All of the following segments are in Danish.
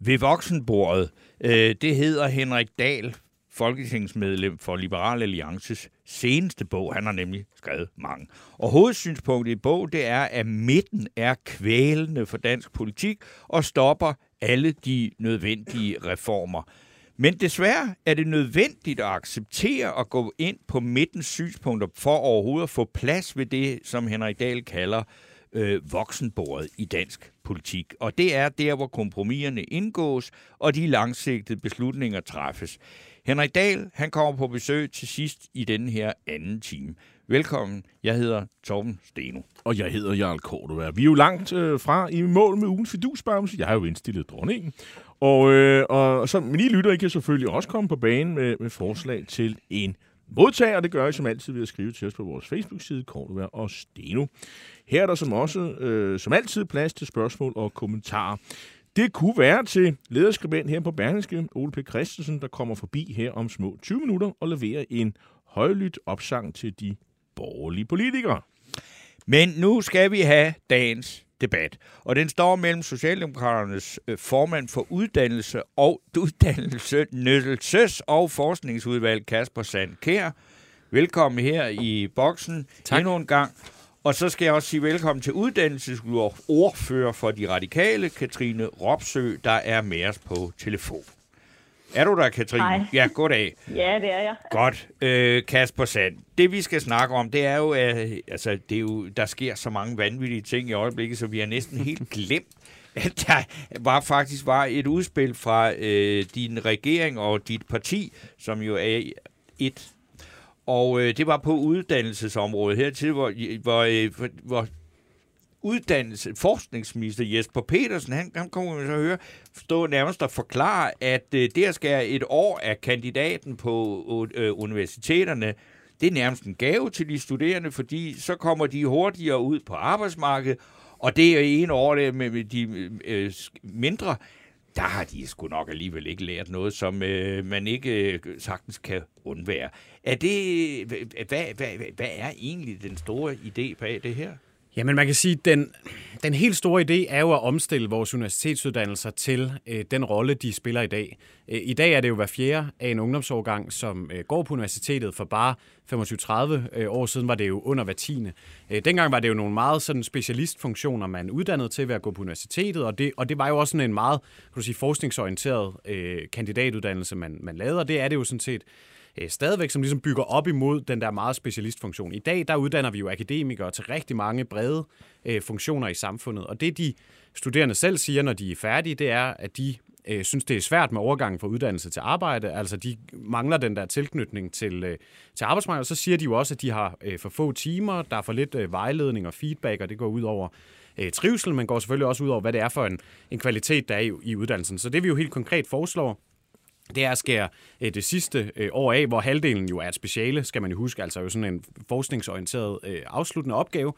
Ved voksenbordet, øh, det hedder Henrik Dahl, folketingsmedlem for Liberal Alliances seneste bog. Han har nemlig skrevet mange. Og hovedsynspunktet i bog, det er, at midten er kvælende for dansk politik og stopper alle de nødvendige reformer. Men desværre er det nødvendigt at acceptere at gå ind på midtens synspunkter for overhovedet at få plads ved det, som Henrik Dahl kalder øh, voksenbordet i dansk politik. Og det er der, hvor kompromiserne indgås, og de langsigtede beslutninger træffes. Henrik Dahl, han kommer på besøg til sidst i denne her anden time. Velkommen, jeg hedder Torben Steno. Og jeg hedder Jarl Kortova. Vi er jo langt øh, fra i mål med ugens fidusbamse. Jeg har jo indstillet dronningen. Og, øh, og så men I lytter, I kan selvfølgelig også komme på banen med, med forslag til en modtager. Det gør I som altid ved at skrive til os på vores Facebook-side, Kortova og Steno. Her er der som også, øh, som altid, plads til spørgsmål og kommentarer. Det kunne være til lederskribent her på Berlingske, Ole P. Christensen, der kommer forbi her om små 20 minutter og leverer en højlydt opsang til de borgerlige politikere. Men nu skal vi have dagens debat. Og den står mellem Socialdemokraternes øh, formand for uddannelse og uddannelse, nødelses og forskningsudvalg, Kasper Sand Kær. Velkommen her i boksen tak. endnu en gang. Og så skal jeg også sige velkommen til uddannelsesordfører for de radikale, Katrine Ropsø, der er med os på telefon. Er du der, Katrine? Hej. Ja, goddag. Ja, det er jeg. Godt. Øh, Kasper Sand, det vi skal snakke om, det er jo, at altså, det er jo, der sker så mange vanvittige ting i øjeblikket, så vi har næsten helt glemt, at der var faktisk var et udspil fra øh, din regering og dit parti, som jo er et og øh, det var på uddannelsesområdet hertil, hvor, hvor, øh, hvor uddannelse, forskningsminister Jesper Petersen, han, han kommer så at høre, stå nærmest og forklare, at øh, det at skære et år af kandidaten på øh, universiteterne, det er nærmest en gave til de studerende, fordi så kommer de hurtigere ud på arbejdsmarkedet, og det er en år med, med de øh, øh mindre, der har de sgu nok alligevel ikke lært noget, som øh, man ikke øh, sagtens kan undvære. Er det, hvad, hvad, hvad, hvad er egentlig den store idé bag det her? Jamen man kan sige, at den, den helt store idé er jo at omstille vores universitetsuddannelser til øh, den rolle, de spiller i dag. Øh, I dag er det jo hver fjerde af en ungdomsårgang, som øh, går på universitetet. For bare 25-30 øh, år siden var det jo under hver tiende. Øh, dengang var det jo nogle meget sådan specialistfunktioner, man uddannede til ved at gå på universitetet, og det, og det var jo også sådan en meget kan du sige, forskningsorienteret øh, kandidatuddannelse, man, man lavede, og det er det jo sådan set øh, stadigvæk, som ligesom bygger op imod den der meget specialistfunktion. I dag, der uddanner vi jo akademikere til rigtig mange brede øh, funktioner i samfundet, og det de studerende selv siger, når de er færdige, det er, at de øh, synes, det er svært med overgangen fra uddannelse til arbejde. Altså, de mangler den der tilknytning til, øh, til arbejdsmarkedet. Og så siger de jo også, at de har øh, for få timer, der er for lidt øh, vejledning og feedback, og det går ud over øh, trivsel, men går selvfølgelig også ud over, hvad det er for en, en kvalitet, der er i, i uddannelsen. Så det vi jo helt konkret foreslår, det er at skære øh, det sidste øh, år af, hvor halvdelen jo er et speciale, skal man jo huske, altså jo sådan en forskningsorienteret øh, afsluttende opgave.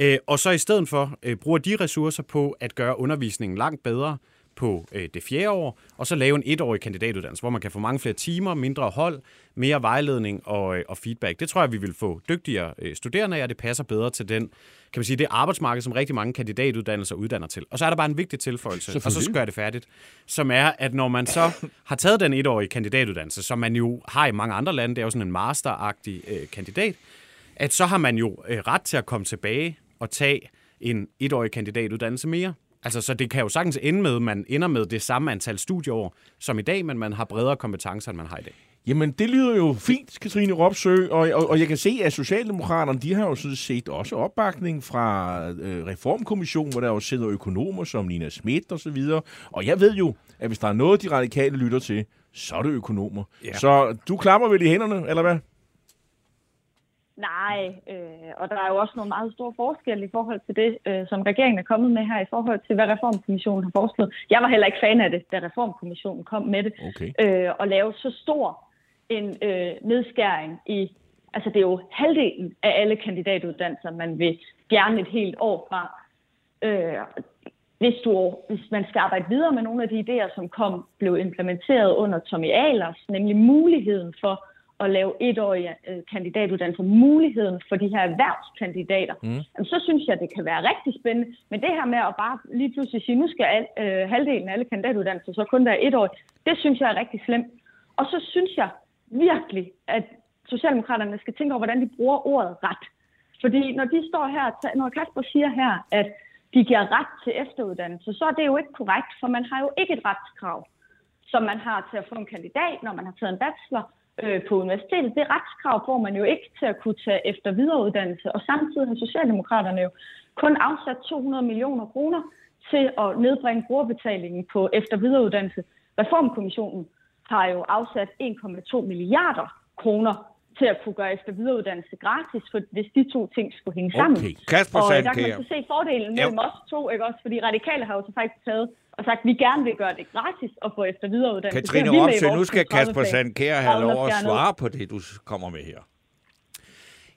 Øh, og så i stedet for øh, bruger de ressourcer på at gøre undervisningen langt bedre på øh, det fjerde år, og så lave en etårig kandidatuddannelse, hvor man kan få mange flere timer, mindre hold, mere vejledning og, øh, og feedback. Det tror jeg, vi vil få dygtigere øh, studerende af, og det passer bedre til den, kan man sige, det arbejdsmarked, som rigtig mange kandidatuddannelser uddanner til. Og så er der bare en vigtig tilføjelse, og så skal jeg det færdigt, som er, at når man så har taget den etårige kandidatuddannelse, som man jo har i mange andre lande, det er jo sådan en masteragtig øh, kandidat, at så har man jo øh, ret til at komme tilbage og tage en etårig kandidatuddannelse mere. Altså, så det kan jo sagtens ende med, at man ender med det samme antal studieår som i dag, men man har bredere kompetencer, end man har i dag. Jamen, det lyder jo fint, Katrine Ropsø, og, og, og jeg kan se, at Socialdemokraterne, de har jo sådan set også opbakning fra øh, Reformkommissionen, hvor der jo sidder økonomer som Nina Schmidt og så videre. Og jeg ved jo, at hvis der er noget, de radikale lytter til, så er det økonomer. Ja. Så du klapper vel i hænderne, eller hvad? Nej, øh, og der er jo også nogle meget store forskelle i forhold til det, øh, som regeringen er kommet med her, i forhold til, hvad Reformkommissionen har foreslået. Jeg var heller ikke fan af det, da Reformkommissionen kom med det. Okay. Øh, og lave så stor en øh, nedskæring i, altså det er jo halvdelen af alle kandidatuddannelser, man vil fjerne et helt år fra. Øh, hvis, du, hvis man skal arbejde videre med nogle af de idéer, som kom, blev implementeret under Tommy Ahlers, nemlig muligheden for at lave etårige øh, kandidatuddannelser, muligheden for de her erhvervskandidater, mm. jamen, så synes jeg, det kan være rigtig spændende. Men det her med at bare lige pludselig sige, nu skal al, øh, halvdelen af alle kandidatuddannelser så kun være et år, det synes jeg er rigtig slemt. Og så synes jeg virkelig, at Socialdemokraterne skal tænke over, hvordan de bruger ordet ret. Fordi når de står her, når Kasper siger her, at de giver ret til efteruddannelse, så er det jo ikke korrekt, for man har jo ikke et retskrav, som man har til at få en kandidat, når man har taget en bachelor øh, på universitetet. Det retskrav får man jo ikke til at kunne tage efter videreuddannelse, og samtidig har Socialdemokraterne jo kun afsat 200 millioner kroner til at nedbringe brugerbetalingen på efter videreuddannelse. Reformkommissionen har jo afsat 1,2 milliarder kroner til at kunne gøre efter videreuddannelse gratis, for hvis de to ting skulle hænge sammen. Okay. Kasper og der kan man så se fordelen mellem os to, ikke også? Fordi radikale har jo så faktisk taget og sagt, at vi gerne vil gøre det gratis at få efter videreuddannelse. Katrine vores nu skal Kasper 30-plan. Sandkær Og have lov at svare på det, du kommer med her.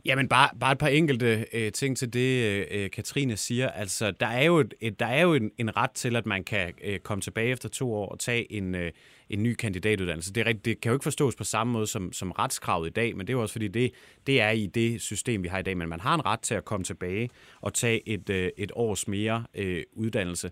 Jamen bare, bare et par enkelte øh, ting til det, øh, Katrine siger. Altså, der er jo, et, et, der er jo en, en ret til, at man kan øh, komme tilbage efter to år og tage en, øh, en ny kandidatuddannelse. Det, er rigtigt, det kan jo ikke forstås på samme måde som, som retskravet i dag, men det er jo også fordi, det, det er i det system, vi har i dag. Men man har en ret til at komme tilbage og tage et, øh, et års mere øh, uddannelse.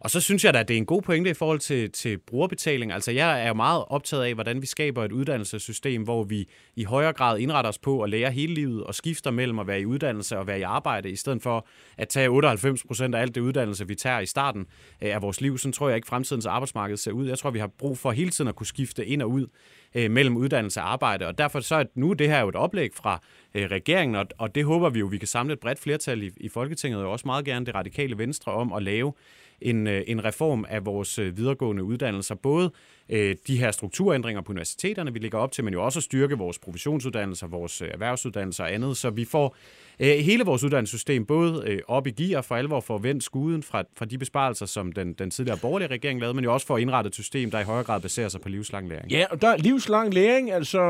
Og så synes jeg da, at det er en god pointe i forhold til, til brugerbetaling. Altså jeg er jo meget optaget af, hvordan vi skaber et uddannelsessystem, hvor vi i højere grad indretter os på at lære hele livet og skifter mellem at være i uddannelse og være i arbejde, i stedet for at tage 98 procent af alt det uddannelse, vi tager i starten øh, af vores liv. Sådan tror jeg ikke, fremtidens arbejdsmarked ser ud. Jeg tror, vi har brug for hele tiden at kunne skifte ind og ud øh, mellem uddannelse og arbejde. Og derfor så er nu det her jo et oplæg fra øh, regeringen, og, og det håber vi jo, vi kan samle et bredt flertal i, i Folketinget, og også meget gerne det radikale venstre om at lave en, øh, en reform af vores øh, videregående uddannelser. Både øh, de her strukturændringer på universiteterne, vi ligger op til, men jo også at styrke vores professionsuddannelser, vores øh, erhvervsuddannelser og andet, så vi får øh, hele vores uddannelsessystem både øh, op i gear for alvor for at vende skuden fra, fra de besparelser, som den, den tidligere borgerlige regering lavede, men jo også for at indrette et system, der i højere grad baserer sig på livslang læring. Ja, og der er livslang læring, altså,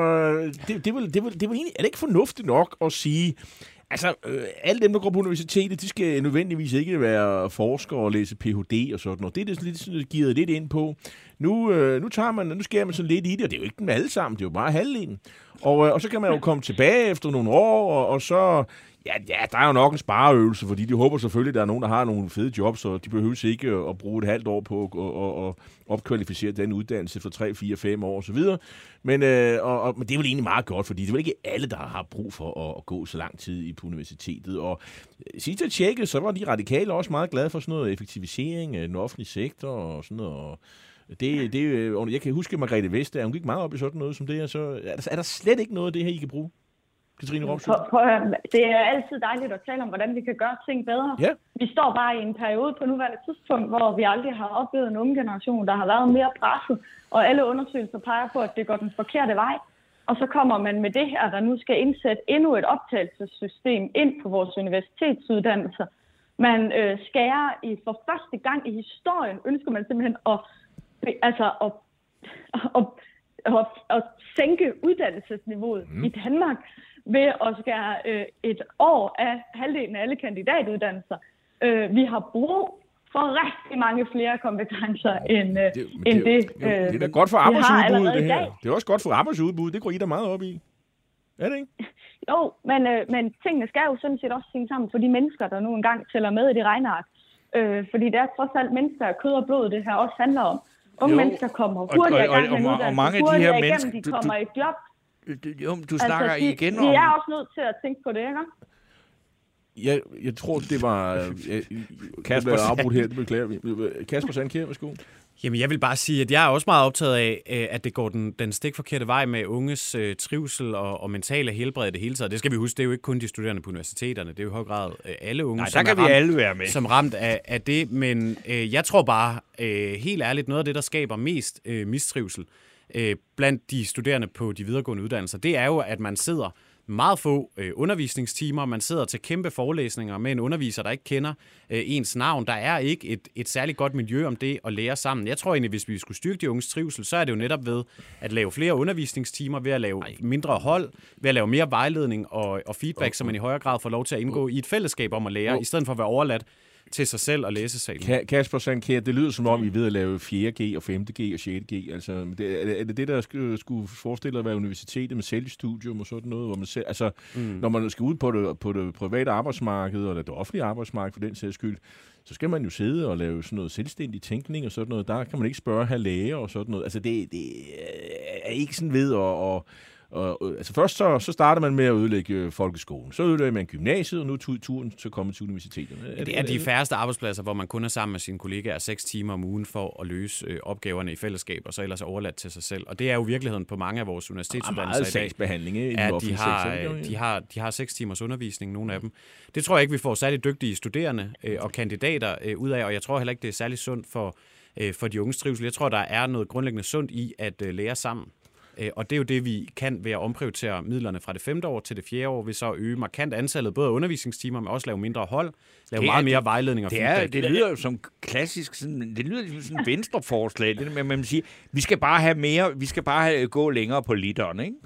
det, det, vil, det, vil, det vil egentlig, er det ikke fornuftigt nok at sige, altså, øh, alle dem, der går på universitetet, de skal nødvendigvis ikke være forskere og læse Ph.D. og sådan noget. Det er det sådan lidt sådan, givet lidt ind på. Nu, øh, nu, tager man, nu skærer man sådan lidt i det, og det er jo ikke dem alle sammen, det er jo bare halvdelen. Og, øh, og så kan man jo komme tilbage efter nogle år, og, og så... Ja, ja, der er jo nok en spareøvelse, fordi de håber selvfølgelig, at der er nogen, der har nogle fede jobs, og de behøver ikke at bruge et halvt år på at at, at opkvalificere den uddannelse for 3, 4, 5 år osv. Men, øh, og, og, men det er vel egentlig meget godt, fordi det er vel ikke alle, der har brug for at, at gå så lang tid i på universitetet. Og øh, sidst jeg tjekkede, så var de radikale også meget glade for sådan noget effektivisering af den offentlige sektor og sådan noget. Og det, det, øh, jeg kan huske Margrethe Vestager, hun gik meget op i sådan noget som det her, så er der, er der slet ikke noget af det her, I kan bruge? Katrine Ropsø? Det er altid dejligt at tale om, hvordan vi kan gøre ting bedre. Ja. Vi står bare i en periode på nuværende tidspunkt, hvor vi aldrig har oplevet en unge generation, der har været mere presset, og alle undersøgelser peger på, at det går den forkerte vej. Og så kommer man med det her, der nu skal indsætte endnu et optagelsessystem ind på vores universitetsuddannelser. Man øh, skærer i for første gang i historien, ønsker man simpelthen at, altså, at, at, at, at sænke uddannelsesniveauet mm. i Danmark ved at skære øh, et år af halvdelen af alle kandidatuddannelser. Øh, vi har brug for rigtig mange flere kompetencer end, øh, Det, end det, det, det, det, det er da øh, godt for arbejdsudbuddet, det her. Det er også godt for arbejdsudbuddet. Det går I da meget op i. Er det ikke? Jo, men, øh, men tingene skal jo sådan set også hænge sammen for de mennesker, der nu engang tæller med i det regneark. Øh, fordi det er trods alt mennesker af kød og blod, det her også handler om. Unge Jo, mennesker kommer og- hurtigere og- og- i gang med og- og mange af de her hurtigere igennem, mennesker- de du- du- kommer i job. Jo, du snakker altså, de, igen vi om... er også nødt til at tænke på det, ikke? Jeg, jeg tror, det var... øh, Jeg, Kasper Kasper jeg afbrudt her, det beklager vi. Kasper Sandkjær, værsgo. Jamen, jeg vil bare sige, at jeg er også meget optaget af, øh, at det går den, den stik forkerte vej med unges øh, trivsel og, og mentale helbred i det hele taget. Det skal vi huske, det er jo ikke kun de studerende på universiteterne, det er jo i høj grad øh, alle unge, Nej, som kan er vi ramt, alle være med. som ramt af, af det. Men øh, jeg tror bare, øh, helt ærligt, noget af det, der skaber mest øh, mistrivsel øh, blandt de studerende på de videregående uddannelser, det er jo, at man sidder meget få øh, undervisningstimer. Man sidder til kæmpe forelæsninger med en underviser, der ikke kender øh, ens navn. Der er ikke et, et særligt godt miljø om det at lære sammen. Jeg tror egentlig, hvis vi skulle styrke de unges trivsel, så er det jo netop ved at lave flere undervisningstimer, ved at lave mindre hold, ved at lave mere vejledning og, og feedback, så man i højere grad får lov til at indgå i et fællesskab om at lære, i stedet for at være overladt til sig selv og læse salen. Ka- Kasper Sandkær, det lyder som om, I er ved at lave 4G og 5G og 6G. Altså, det, er, det- er det det, der skulle, skulle forestille at være universitetet med selvstudium og sådan noget? Hvor man selv, altså, mm. når man skal ud på det, på det private arbejdsmarked, eller det offentlige arbejdsmarked for den sags skyld, så skal man jo sidde og lave sådan noget selvstændig tænkning og sådan noget. Der kan man ikke spørge have læger og sådan noget. Altså, det, det er ikke sådan ved at... Og, og, altså først så, så starter man med at ødelægge øh, folkeskolen. Så ødelægger man gymnasiet, og nu er tu- turen til at komme til universiteterne. Det er de færreste arbejdspladser, hvor man kun er sammen med sine kollegaer 6 timer om ugen for at løse øh, opgaverne i fællesskab, og så ellers er overladt til sig selv. Og det er jo virkeligheden på mange af vores er universitetsuddannelser i dag. sagsbehandling i Ja, de har, sektor, ikke? øh, de, har, de har 6 timers undervisning, nogle af dem. Det tror jeg ikke, vi får særlig dygtige studerende øh, og kandidater øh, ud af, og jeg tror heller ikke, det er særlig sundt for, øh, for de unges trivsel. Jeg tror, der er noget grundlæggende sundt i at øh, lære sammen. Øh, Og det er jo det, vi kan ved at omprioritere midlerne fra det femte år til det fjerde år, ved så at øge markant antallet både af undervisningstimer, men også lave mindre hold, lave Det er- meget mere vejledning og Det, er, feedback. det lyder jo som klassisk, sådan, det lyder ligesom sådan venstreforslag, det med, at man siger, vi skal bare have mere, vi skal bare have, gå længere på literen, ikke?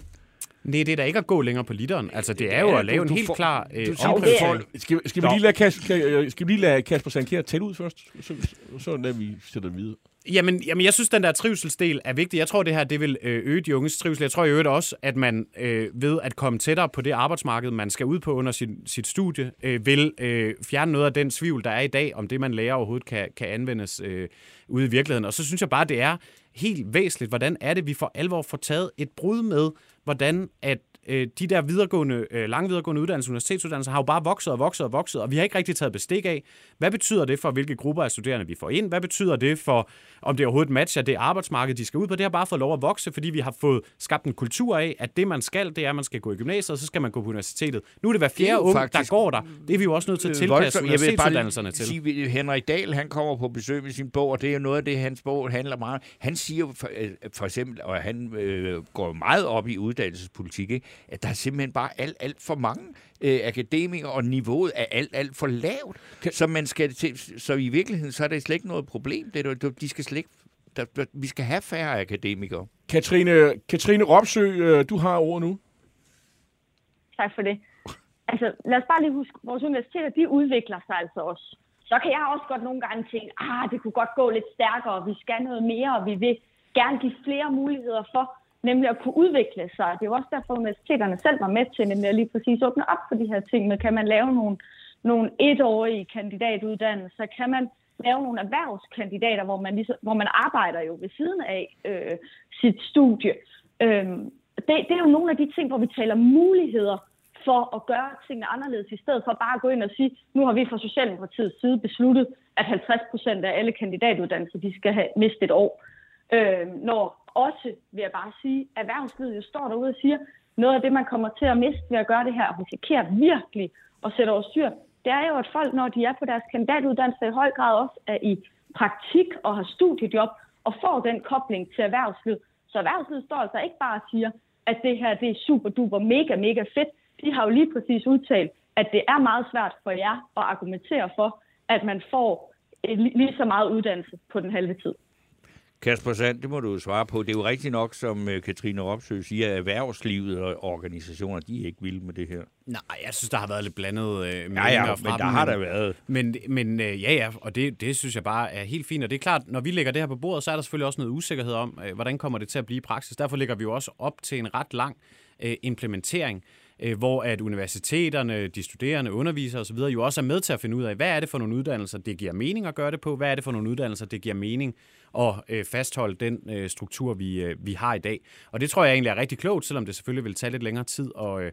Nej, det er da ikke at gå længere på literen. Altså, det er Ja, jo at du- lave en du helt får- klar øh, du Skal, skal, vi lige lade Kasper, skal vi lige lade Kasper Sandkjær tælle ud først? Så, så lader vi sætte det videre. Jamen, jamen, jeg synes, den der trivselsdel er vigtig. Jeg tror, det her det vil øh, øge de unges trivsel. Jeg tror i øvrigt også, at man øh, ved at komme tættere på det arbejdsmarked, man skal ud på under sin, sit studie, øh, vil øh, fjerne noget af den svivl, der er i dag, om det, man lærer overhovedet kan, kan anvendes øh, ude i virkeligheden. Og så synes jeg bare, det er helt væsentligt, hvordan er det, vi for alvor får taget et brud med, hvordan at øh, de der videregående, øh, lange videregående uddannelser, universitetsuddannelser, har jo bare vokset og vokset og vokset, og vi har ikke rigtig taget bestik af, hvad betyder det for, hvilke grupper af studerende vi får ind? Hvad betyder det for, om det overhovedet matcher det arbejdsmarked, de skal ud på? Det har bare fået lov at vokse, fordi vi har fået skabt en kultur af, at det man skal, det er, at man skal gå i gymnasiet, og så skal man gå på universitetet. Nu er det hver er fjerde faktisk- der går der. Det er vi jo også nødt til at tilpasse universitetsuddannelserne til. sige, Henrik Dahl, han kommer på besøg med sin bog, og det er jo noget af det, hans bog handler meget. Han siger for, øh, for eksempel, og han øh, går meget op i uddannelsespolitik, ikke? At der er simpelthen bare alt, alt for mange øh, akademikere, og niveauet er alt, alt for lavt. Så, man skal til, så i virkeligheden, så er det slet ikke noget problem. Det er, jo- de skal slet ikke, der, der, vi skal have færre akademikere. Katrine, Katrine Ropsø, øh, du har ordet nu. Tak for det. Altså, lad os bare lige huske, vores universiteter, de udvikler sig altså også. Så kan jeg også godt nogle gange tænke, ah, det kunne godt gå lidt stærkere, vi skal noget mere, og vi vil gerne give flere muligheder for, nemlig at kunne udvikle sig. Det er jo også derfor, universiteterne selv var med til nemlig at lige præcis åbne op for de her ting. Men kan man lave nogle, nogle etårige kandidatuddannelser? Kan man lave nogle erhvervskandidater, hvor man, ligesom, hvor man arbejder jo ved siden af øh, sit studie? Øh, det, det er jo nogle af de ting, hvor vi taler muligheder for at gøre tingene anderledes, i stedet for bare at gå ind og sige, nu har vi fra Socialdemokratiets side besluttet, at 50 procent af alle kandidatuddannelser, de skal have mistet et år. Øh, når også, vil jeg bare sige, erhvervslivet jo står derude og siger, noget af det, man kommer til at miste ved at gøre det her, og risikerer virkelig at sætte over styr, det er jo, at folk, når de er på deres kandidatuddannelse, i høj grad også er i praktik og har studiejob, og får den kobling til erhvervslivet. Så erhvervslivet står altså ikke bare og siger, at det her det er super duper mega mega fedt. De har jo lige præcis udtalt, at det er meget svært for jer at argumentere for, at man får lige så meget uddannelse på den halve tid. Kasper Sand, det må du jo svare på. Det er jo rigtigt nok, som øh, Katrine Ropsø siger, at erhvervslivet og organisationer, de er ikke vilde med det her. Nej, jeg synes, der har været lidt blandet øh, Ja, meninger ja, fra men der dem, har der været. Men, men øh, ja, ja, og det, det synes jeg bare er helt fint. Og det er klart, når vi lægger det her på bordet, så er der selvfølgelig også noget usikkerhed om, øh, hvordan kommer det til at blive i praksis. Derfor lægger vi jo også op til en ret lang øh, implementering, øh, hvor at universiteterne, de studerende, undervisere osv. jo også er med til at finde ud af, hvad er det for nogle uddannelser, det giver mening at gøre det på, hvad er det for nogle uddannelser, det giver mening at øh, fastholde den øh, struktur, vi, øh, vi har i dag. Og det tror jeg egentlig er rigtig klogt, selvom det selvfølgelig vil tage lidt længere tid at, øh,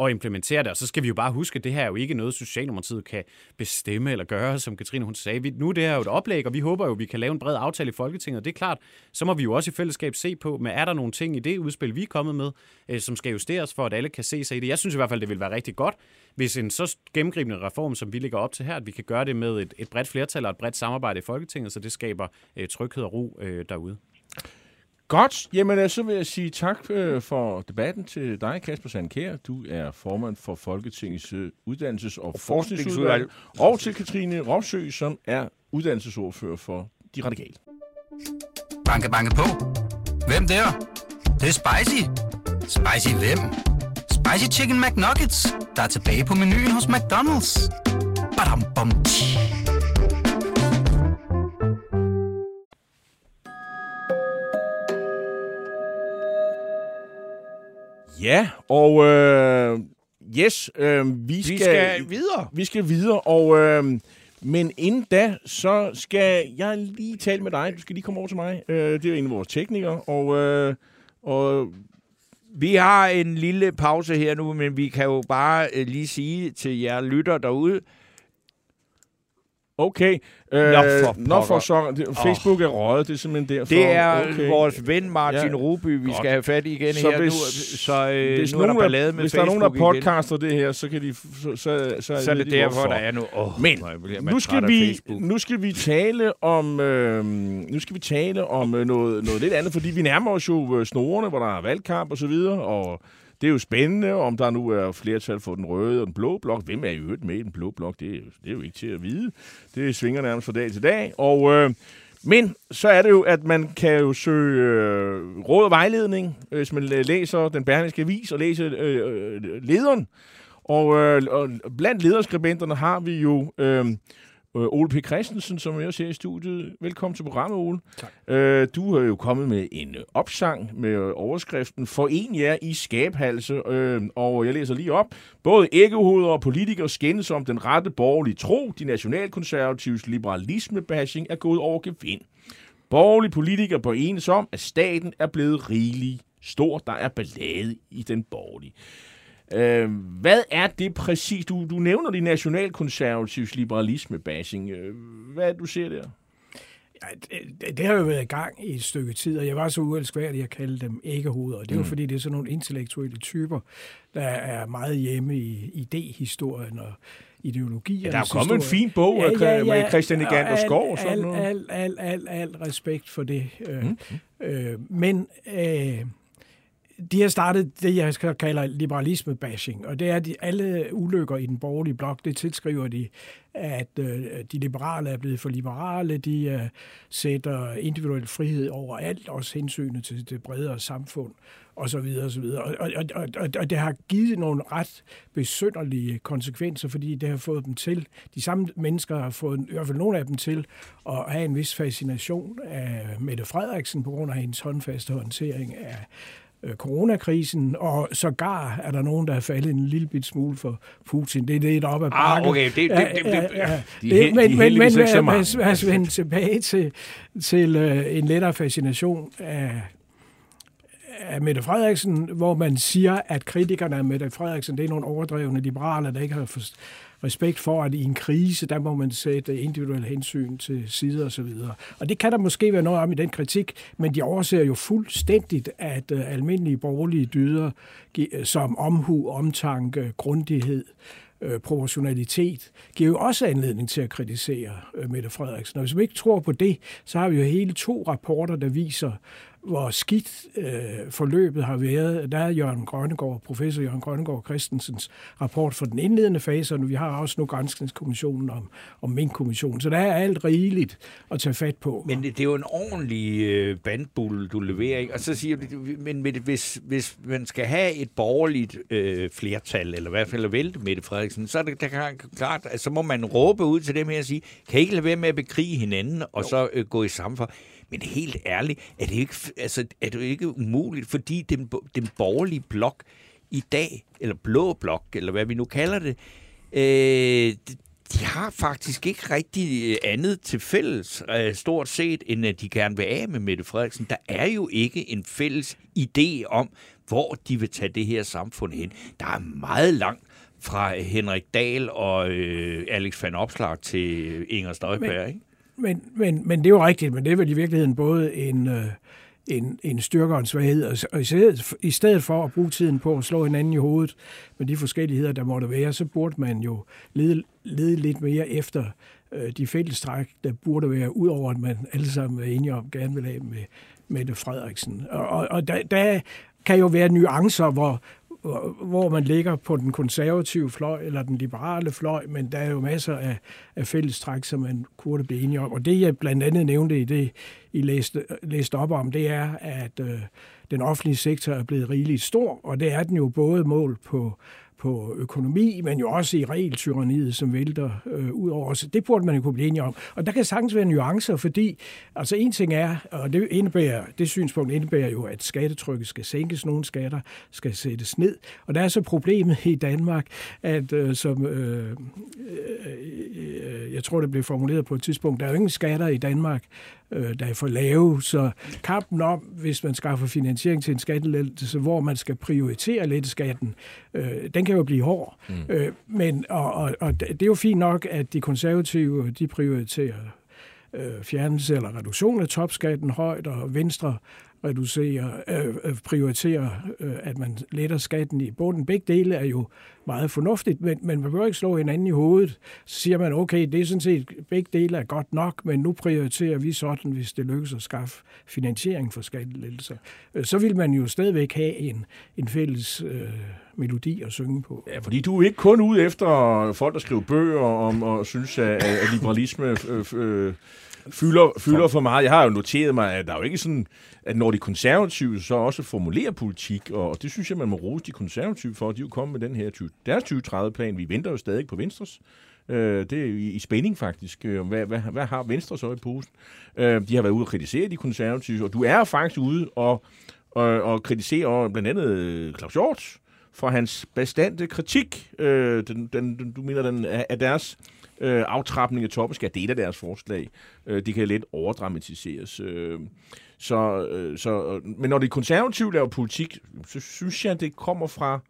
at implementere det. Og så skal vi jo bare huske, at det her er jo ikke noget, Socialdemokratiet kan bestemme eller gøre, som Katrine hun sagde. Vi, nu er det er jo et oplæg, og vi håber jo, at vi kan lave en bred aftale i Folketinget. Og det er klart, så må vi jo også i fællesskab se på, men er der nogle ting i det udspil, vi er kommet med, øh, som skal justeres for, at alle kan se sig i det. Jeg synes i hvert fald, det vil være rigtig godt, hvis en så gennemgribende reform, som vi ligger op til her, at vi kan gøre det med et, et bredt flertal og et bredt samarbejde i Folketinget, så det skaber øh, tryghed og ro øh, derude. Godt. Jamen, øh, så vil jeg sige tak øh, for debatten til dig, Kasper Sandkær. Du er formand for Folketingets øh, uddannelses- og forskningsudvalg. Og til Katrine Ropsø, som er uddannelsesordfører for De Radikale. Banke, banke på. Hvem der? Det, det er spicy. Spicy hvem? Spicy Chicken McNuggets, der er tilbage på menuen hos McDonald's. Badum, bom, tji. Ja, og øh, yes, øh, vi, skal, Vi skal videre. Vi skal videre, og... Øh, men inden da, så skal jeg lige tale med dig. Du skal lige komme over til mig. Øh, det er en af vores teknikere, og, øh, og Vi har en lille pause her nu, men vi kan jo bare øh, lige sige til jer lytter derude, Okay. Øh, Nå, for Nå for så. Facebook er røget, det er simpelthen derfor. det er okay. vores ven Martin Ja. Ruby, vi Godt. skal have fat i igen Så her hvis- nu. Så øh, hvis nu er der ballade med hvis der er nogen, der Facebook igen. podcaster det her, så kan de... Så, så, så, Så er det de, derfor, hvorfor. der er nu... Oh, Men man nu skal, vi, Facebook. nu skal vi tale om øh, nu skal vi tale om øh, noget, noget lidt andet, fordi vi nærmer os jo øh, snorene, hvor der er valgkamp og så videre, og det er jo spændende, om der nu er flertal for den røde og den blå blok. Hvem er i øvrigt med i den blå blok? Det er, det er jo ikke til at vide. Det svinger nærmest fra dag til dag. Og, øh, men så er det jo, at man kan jo søge øh, råd og vejledning, øh, hvis man læser den bærniske avis og læser øh, øh, lederen. Og, øh, og blandt lederskribenterne har vi jo øh, øh, Ole P. Christensen, som er også her i studiet. Velkommen til programmet, Ole. Tak. Øh, du er jo kommet med en opsang med overskriften Foren jer i skabhalse, øh, og jeg læser lige op. Både æggehoveder og politikere skændes om den rette borgerlige tro. De nationalkonservatives liberalisme-bashing er gået over gevind. Borgerlige politikere bør enes om, at staten er blevet rigelig stor. Der er ballade i den borgerlige. Øh, hvad er det præcis? Du, du nævner de nationalkonservatives liberalisme-bashing. Øh, hvad det, du ser der? Ja, det, det har jo været i gang i et stykke tid, og jeg var så uelskværdig at kalde dem æggehoveder. Det er jo fordi, det er sådan nogle intellektuelle typer, der er meget hjemme i idéhistorien og ideologier. Ja, der er jo kommet en fin bog af Chri- med Christian Egander Skov og sådan al, noget. Al, al, al, al respekt for det. Mm. Øh, men øh, de har startet det, jeg skal kalde liberalisme-bashing, og det er, at de, alle ulykker i den borgerlige blok, det tilskriver de, at øh, de liberale er blevet for liberale, de øh, sætter individuel frihed over alt, også hensynet til det bredere samfund, og så videre, og så videre. Og, og, og, og, og det har givet nogle ret besynderlige konsekvenser, fordi det har fået dem til, de samme mennesker har fået, i hvert fald nogle af dem til, at have en vis fascination af Mette Frederiksen på grund af hendes håndfaste håndtering af coronakrisen, og sågar er der nogen, der er faldet en lille bit smule for Putin. Det er lidt op ad bakke. Ah, okay, det- det- det- det- heldigvis ikke så mange. lad os vende tilbage til, til øh, en lettere fascination af, af Mette Frederiksen, hvor man siger, at kritikerne af Mette Frederiksen, det er nogle overdrevne liberale, der ikke har forst- respekt for, at i en krise, der må man sætte individuelle hensyn til side og så videre. Og det kan der måske være noget om i den kritik, men de overser jo fuldstændigt, at øh, almindelige borgerlige dyder øh, som omhu, omtanke, grundighed, øh, proportionalitet, giver jo også anledning til at kritisere øh, Mette Frederiksen. Og hvis vi ikke tror på det, så har vi jo hele to rapporter, der viser, hvor skidt øh, forløbet har været. Der er Jørgen Grønnegård, professor Jørgen Grønnegård Christensens rapport for den indledende fase, og vi har også nu Granskningskommissionen om, om Mink-kommissionen. Så der er alt rigeligt at tage fat på. Men det, det er jo en ordentlig øh, bandbulle, du leverer, ikke? Og så siger du, men med hvis, hvis man skal have et borgerligt øh, flertal, eller i hvert fald at vælte Mette Frederiksen, så er det der kan, klart, at så må man råbe ud til dem her og sige, kan I ikke lade være med at bekrige hinanden, og så øh, gå i samfund? Men helt ærligt, er det ikke, altså, er det ikke umuligt, fordi den, den borgerlige blok i dag, eller blå blok, eller hvad vi nu kalder det, øh, de har faktisk ikke rigtig øh, andet til fælles, øh, stort set, end at de gerne vil af med Mette Frederiksen. Der er jo ikke en fælles idé om, hvor de vil tage det her samfund hen. Der er meget langt fra Henrik Dahl og øh, Alex van Opslag til Inger Støjberg, ikke? Men, men, men det er jo rigtigt, men det er vel i virkeligheden både en, øh, en, en styrke og en svaghed. Og, i, stedet, I stedet for at bruge tiden på at slå hinanden i hovedet med de forskelligheder, der måtte være, så burde man jo lede, lede lidt mere efter øh, de fællestræk, der burde være, udover at man alle sammen er enige om, gerne vil have med Mette Frederiksen. Og, og, og der, der kan jo være nuancer, hvor, hvor man ligger på den konservative fløj eller den liberale fløj, men der er jo masser af, af fællestræk, som man kunne blive enige om. Og det, jeg blandt andet nævnte i det, I læste, læste op om, det er, at øh, den offentlige sektor er blevet rigeligt stor, og det er den jo både mål på på økonomi, men jo også i regeltyraniet, som vælter øh, ud over os. Det burde man jo kunne blive enige om. Og der kan sagtens være nuancer, fordi altså en ting er, og det, indebærer, det synspunkt indebærer jo, at skattetrykket skal sænkes, nogle skatter skal sættes ned. Og der er så problemet i Danmark, at øh, som øh, øh, øh jeg tror, det blev formuleret på et tidspunkt, der er jo ingen skatter i Danmark, øh, der er for lave. Så kampen om, hvis man skaffer finansiering til en skattelettelse, hvor man skal prioritere lette skatten, øh, den kan jo blive hård. Mm. Øh, men, og, og, og det er jo fint nok, at de konservative de prioriterer øh, fjernelse eller reduktion af topskatten højt, og Venstre reducere, øh, øh, prioritere, øh, at man letter skatten i bunden. Begge dele er jo meget fornuftigt, men, men man bør ikke slå hinanden i hovedet. Så siger man, okay, det er sådan set, begge dele er godt nok, men nu prioriterer vi sådan, hvis det lykkes at skaffe finansiering for skattelettelser. Øh, så vil man jo stadigvæk have en, en fælles øh, melodi at synge på. Ja, fordi du er ikke kun ude efter folk, der skriver bøger om og synes, at, at liberalisme øh, øh, fylder, fylder for meget. Jeg har jo noteret mig, at der er jo ikke sådan, at når de konservative så også formulerer politik, og det synes jeg, man må rose de konservative for, de er jo kommet med den her 20, deres 2030-plan. Vi venter jo stadig på Venstres. Øh, det er i, i spænding faktisk. Øh, hvad, hvad, hvad har Venstre så i posen? Øh, de har været ude og kritisere de konservative, og du er faktisk ude og, og, og kritisere blandt andet øh, Claus Hjort for hans bestandte kritik. Øh, den, den, du mener, den er, er deres øh, aftrapning af toppeskat. Det er et af deres forslag. Øh, det kan let overdramatiseres. Øh, så, øh, så, men når det konservative laver politik, så synes jeg, at det kommer fra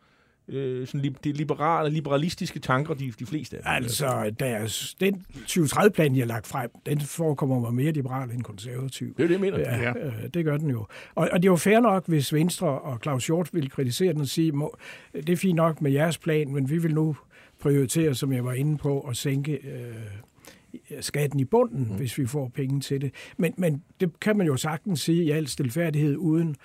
øh, sådan de liberale, liberalistiske tanker, de, de fleste af dem. Altså, deres, den 2030-plan, jeg har lagt frem, den forekommer mig mere liberal end konservativ. Det er det, jeg mener. Ja, ja. Øh, det gør den jo. Og, og det er jo fair nok, hvis Venstre og Claus Hjort vil kritisere den og sige, må, det er fint nok med jeres plan, men vi vil nu prioritere, som jeg var inde på, at sænke øh, skatten i bunden, mm. hvis vi får penge til det. Men, men det kan man jo sagtens sige i al stilfærdighed, uden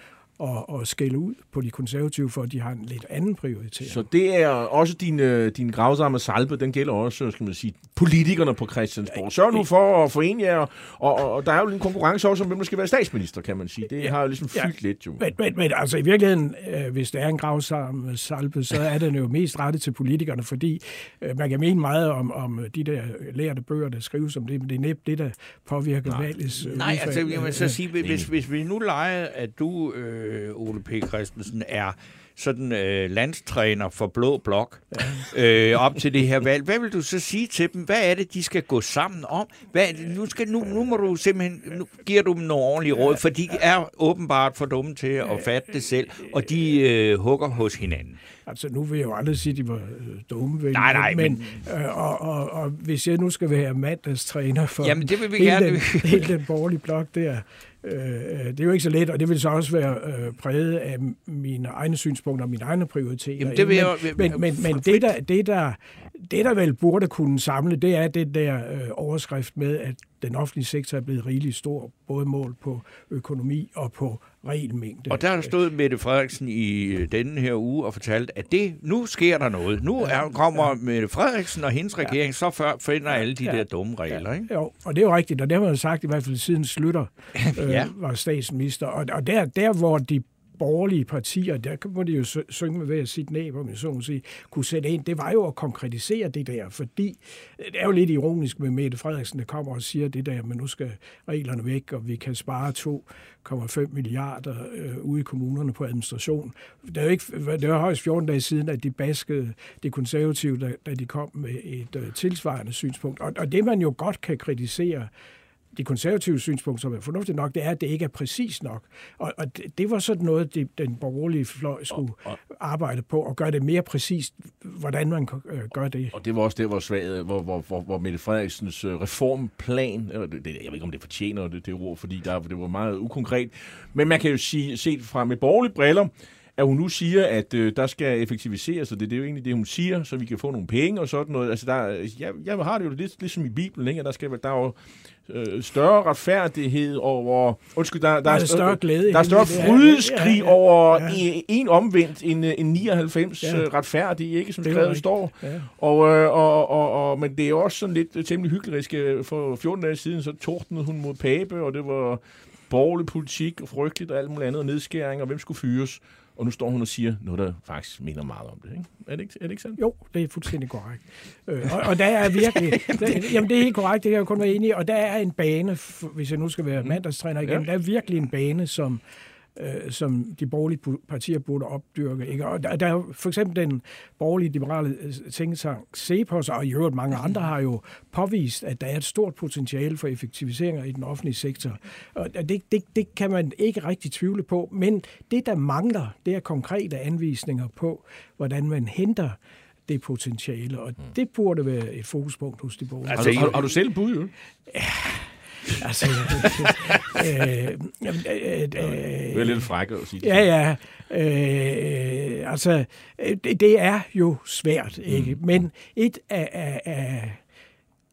og, og skælde ud på de konservative, for at de har en lidt anden prioritering. Så det er også din, øh, din gravsamme salbe, den gælder også, skal man sige, politikerne på Christiansborg. Sørg nu for at forene jer, og, og, og der er jo en konkurrence også om, hvem der skal være statsminister, kan man sige. Det ja, har jo ligesom fyldt ja, lidt jo. Men, men, men altså i virkeligheden, øh, hvis det er en gravsamme salbe, så er den jo mest rettet til politikerne, fordi øh, man kan mene meget om, om de der lærte bøger, der skrives om det, men det er næppe det, der påvirker valgets øh, Nej, altså jeg vil så sige, hvis, hvis vi nu leger, at du... Øh, øh, Ole P. Christensen, er sådan øh, landstræner for Blå Blok øh, op til det her valg. Hvad vil du så sige til dem? Hvad er det, de skal gå sammen om? Hvad, nu, skal, nu, nu må du simpelthen, nu giver du dem nogle ordentlige råd, for de er åbenbart for dumme til at fatte det selv, og de øh, hugger hos hinanden. Altså, nu vil jeg jo aldrig sige, at de var øh, dumme. Vel? Nej, nej, men... men øh, og, og, og hvis jeg nu skal være mandagstræner for Jamen, det vil vi hele, gerne. Den, hele den borgerlige blok der, øh, det er jo ikke så let, og det vil så også være øh, præget af mine egne synspunkter og mine egne prioriteter. Jamen, det vil jeg, men, men, men, men det, der, det, der, det, der vel burde kunne samle, det er det der øh, overskrift med, at den offentlige sektor er blevet rigeligt stor, både mål på økonomi og på regelmængde. Og der har stået Mette Frederiksen i øh, denne her uge og fortalt, at det nu sker der noget. Nu er, kommer ja. Mette Frederiksen og hendes regering, ja. så før finder alle de ja. der dumme regler. Ja. Ikke? Jo, og det er jo rigtigt, og det har man sagt i hvert fald siden Slytter øh, ja. var statsminister. Og, og der, der, hvor de borgerlige partier, der må de jo synge med hver sit næb, om jeg så må sige, kunne sætte ind, det var jo at konkretisere det der, fordi øh, det er jo lidt ironisk med Mette Frederiksen, der kommer og siger det der, men nu skal reglerne væk, og vi kan spare 2,5 milliarder øh, ude i kommunerne på administration. Det er jo ikke, det var højst 14 dage siden, at de baskede det konservative, da, da de kom med et øh, tilsvarende synspunkt. Og, og det man jo godt kan kritisere, de konservative synspunkt, som er fornuftigt nok, det er, at det ikke er præcis nok. Og, og det, det var sådan noget, det, den borgerlige fløj skulle og, og, arbejde på, og gøre det mere præcist, hvordan man øh, gør det. Og det var også det, hvor, svag, hvor, hvor, hvor, hvor Mette Frederiksens øh, reformplan, det, det, jeg ved ikke, om det fortjener det, det ord, fordi der, det var meget ukonkret, men man kan jo sige, set fra med borgerlige briller, at hun nu siger, at øh, der skal effektiviseres, og det, det er jo egentlig det, hun siger, så vi kan få nogle penge og sådan noget. Altså, der, jeg, jeg har det jo lidt ligesom i Bibelen, ikke? Der, skal, der er jo øh, større retfærdighed over... Undskyld, der, der, Der er større glæde Der er større helvede. Ja, frydeskrig ja, ja, over en, en omvendt, en, en 99 Ja. ja. retfærdig, ikke? Som er skrevet står. Ja. Og, øh, og, og, og, men det er også sådan lidt temmelig hyggeligt. øh, For 14 dage siden, så tordnede hun mod Pape, og det var borgerlig politik og frygteligt og alt muligt andet, og nedskæring, og hvem skulle fyres. Og nu står hun og siger noget, der faktisk minder meget om det. Ikke? Er, det ikke, er det ikke sandt? Jo, det er fuldstændig korrekt. Øh, og, og der er virkelig... Der, jamen, det er helt korrekt, det kan jeg kun være enig i. Og der er en bane, hvis jeg nu skal være mandagstræner igen, Ja. der er virkelig en bane, som øh, som de borgerlige partier burde opdyrke. Ikke? Og der, der er jo for eksempel den borgerlige liberale øh, tænketank CEPOS, og i øvrigt mange andre har jo påvist, at der er et stort potentiale for effektiviseringer i den offentlige sektor. Og det, det, det kan man ikke rigtig tvivle på, men det, der mangler, det er konkrete anvisninger på, hvordan man henter det potentiale, og det burde være et fokuspunkt hos de borgerlige. Har, du, har, har du selv bud, jo? Altså, øh, øh, øh, Det er lidt fræk at sige det. Ja, ja. Øh, altså, øh, det, det er jo svært, ikke? Mm. Men et af, af, af...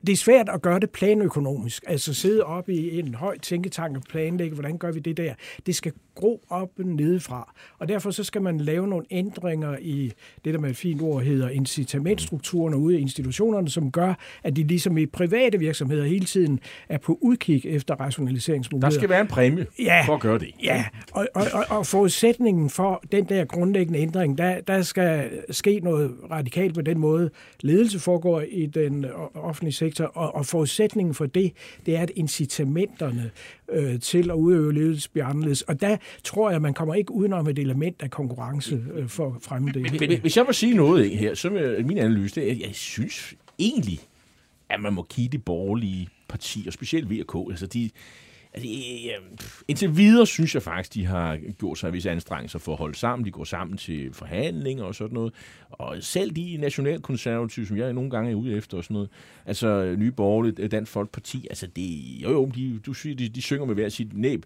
Det er svært at gøre det planøkonomisk. Altså sidde op i en høj tænketank og planlægge, hvordan gør vi det der. Det skal gro op nedefra. Og derfor så skal man lave nogle ændringer i det, der med et fint ord hedder incitamentstrukturerne ude i institutionerne, som gør, at de ligesom i private virksomheder hele tiden er på udkig efter Der rationaliseringsmuligheder. skal være en præmie Ja. for at gøre det. Ja, og, og, og, og forudsætningen for den der grundlæggende ændring, der, der skal ske noget radikalt på den måde, ledelse foregår i den offentlige sektor, og, og forudsætningen for det, det er, at incitamenterne øh, til at udøve bliver anderledes. Og der tror jeg, man kommer ikke udenom et element af konkurrence øh, for at fremme det. Men Hvis jeg må sige noget ikke, her, så vil min analyse, det er, at jeg synes egentlig, at man må kigge de borgerlige partier, specielt VK, altså de, altså, pff, indtil videre synes jeg faktisk, de har gjort sig visse anstrengelser for at holde sammen. De går sammen til forhandlinger og sådan noget. Og selv de nationalkonservative, som jeg nogle gange er ude efter og sådan noget, altså Nye Borgerlige, Dansk Folkeparti, altså det, jo jo, de, du siger, de, de synger med hver sit næb,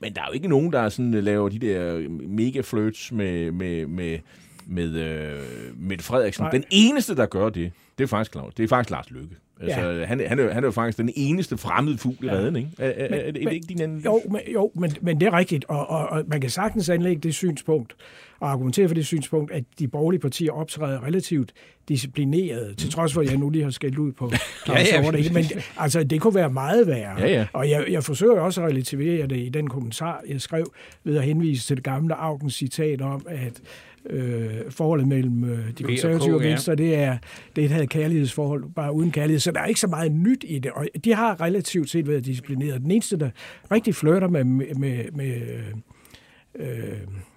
men der er jo ikke nogen, der sådan laver de der mega flirts med, med, med, med øh, Mette Frederiksen. Nej. Den eneste, der gør det, det er faktisk, Claus, det er faktisk Lars Lykke. Altså, Ja. ja. han, han, er, han er jo faktisk den eneste fremmede fugl i Ja. redden, ikke? Er, er, er, er, det men- ikke din anden? Jo, men, jo men, men det er rigtigt, og, og, og man kan sagtens anlægge det synspunkt og argumentere for det synspunkt, at de borgerlige partier optræder relativt disciplineret, til trods for, at jeg nu lige har skældt ud på Claus ja. over det. Men altså, det kunne være meget værre. Ja, ja. Og jeg, jeg forsøger også at relativere det i den kommentar, jeg skrev, ved at henvise til det gamle Augens citat om, at øh, forholdet mellem øh, de V og K, konservative og ja. Venstre, det er, det er et kærlighedsforhold, bare uden kærlighed. Så der er ikke så meget nyt i det, og de har relativt set været disciplineret. Den eneste, der rigtig flirter med, med, med, med øh,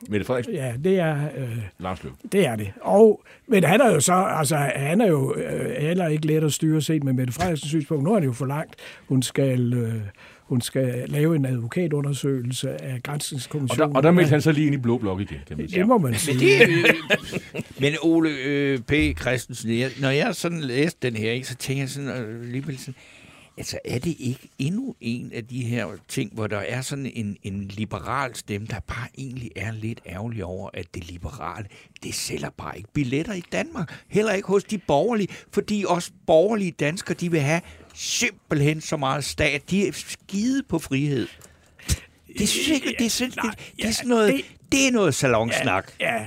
Mette Frederiksen, ja, det er, øh, Lars Lykke. det er det. Og, men han er jo så, altså, han er jo øh, heller ikke let at styre set med Mette Frederiksens synspunkt. Nu er det jo for langt. Hun skal, øh, hun skal lave en advokatundersøgelse af Og grænsningskommissionen. der, og der meldte han så lige ind i Blå Blok igen, kan man sige. Det må man Men, sige. det, øh, men Ole øh, P. Christensen, jeg, når jeg sådan læste den her, så tænker jeg sådan, øh, alligevel sådan, altså er det ikke endnu en af de her ting, hvor der er sådan en, en liberal stemme, der bare egentlig er lidt ærgerlig over, at det liberale, det sælger bare ikke billetter i Danmark. Heller ikke hos de borgerlige, fordi også borgerlige danskere, de vil have simpelthen så meget stat. De er skide på frihed. Det synes jeg ikke, det er sådan, Nej, det, det ja, er sådan noget, det- er noget salonsnak. Ja,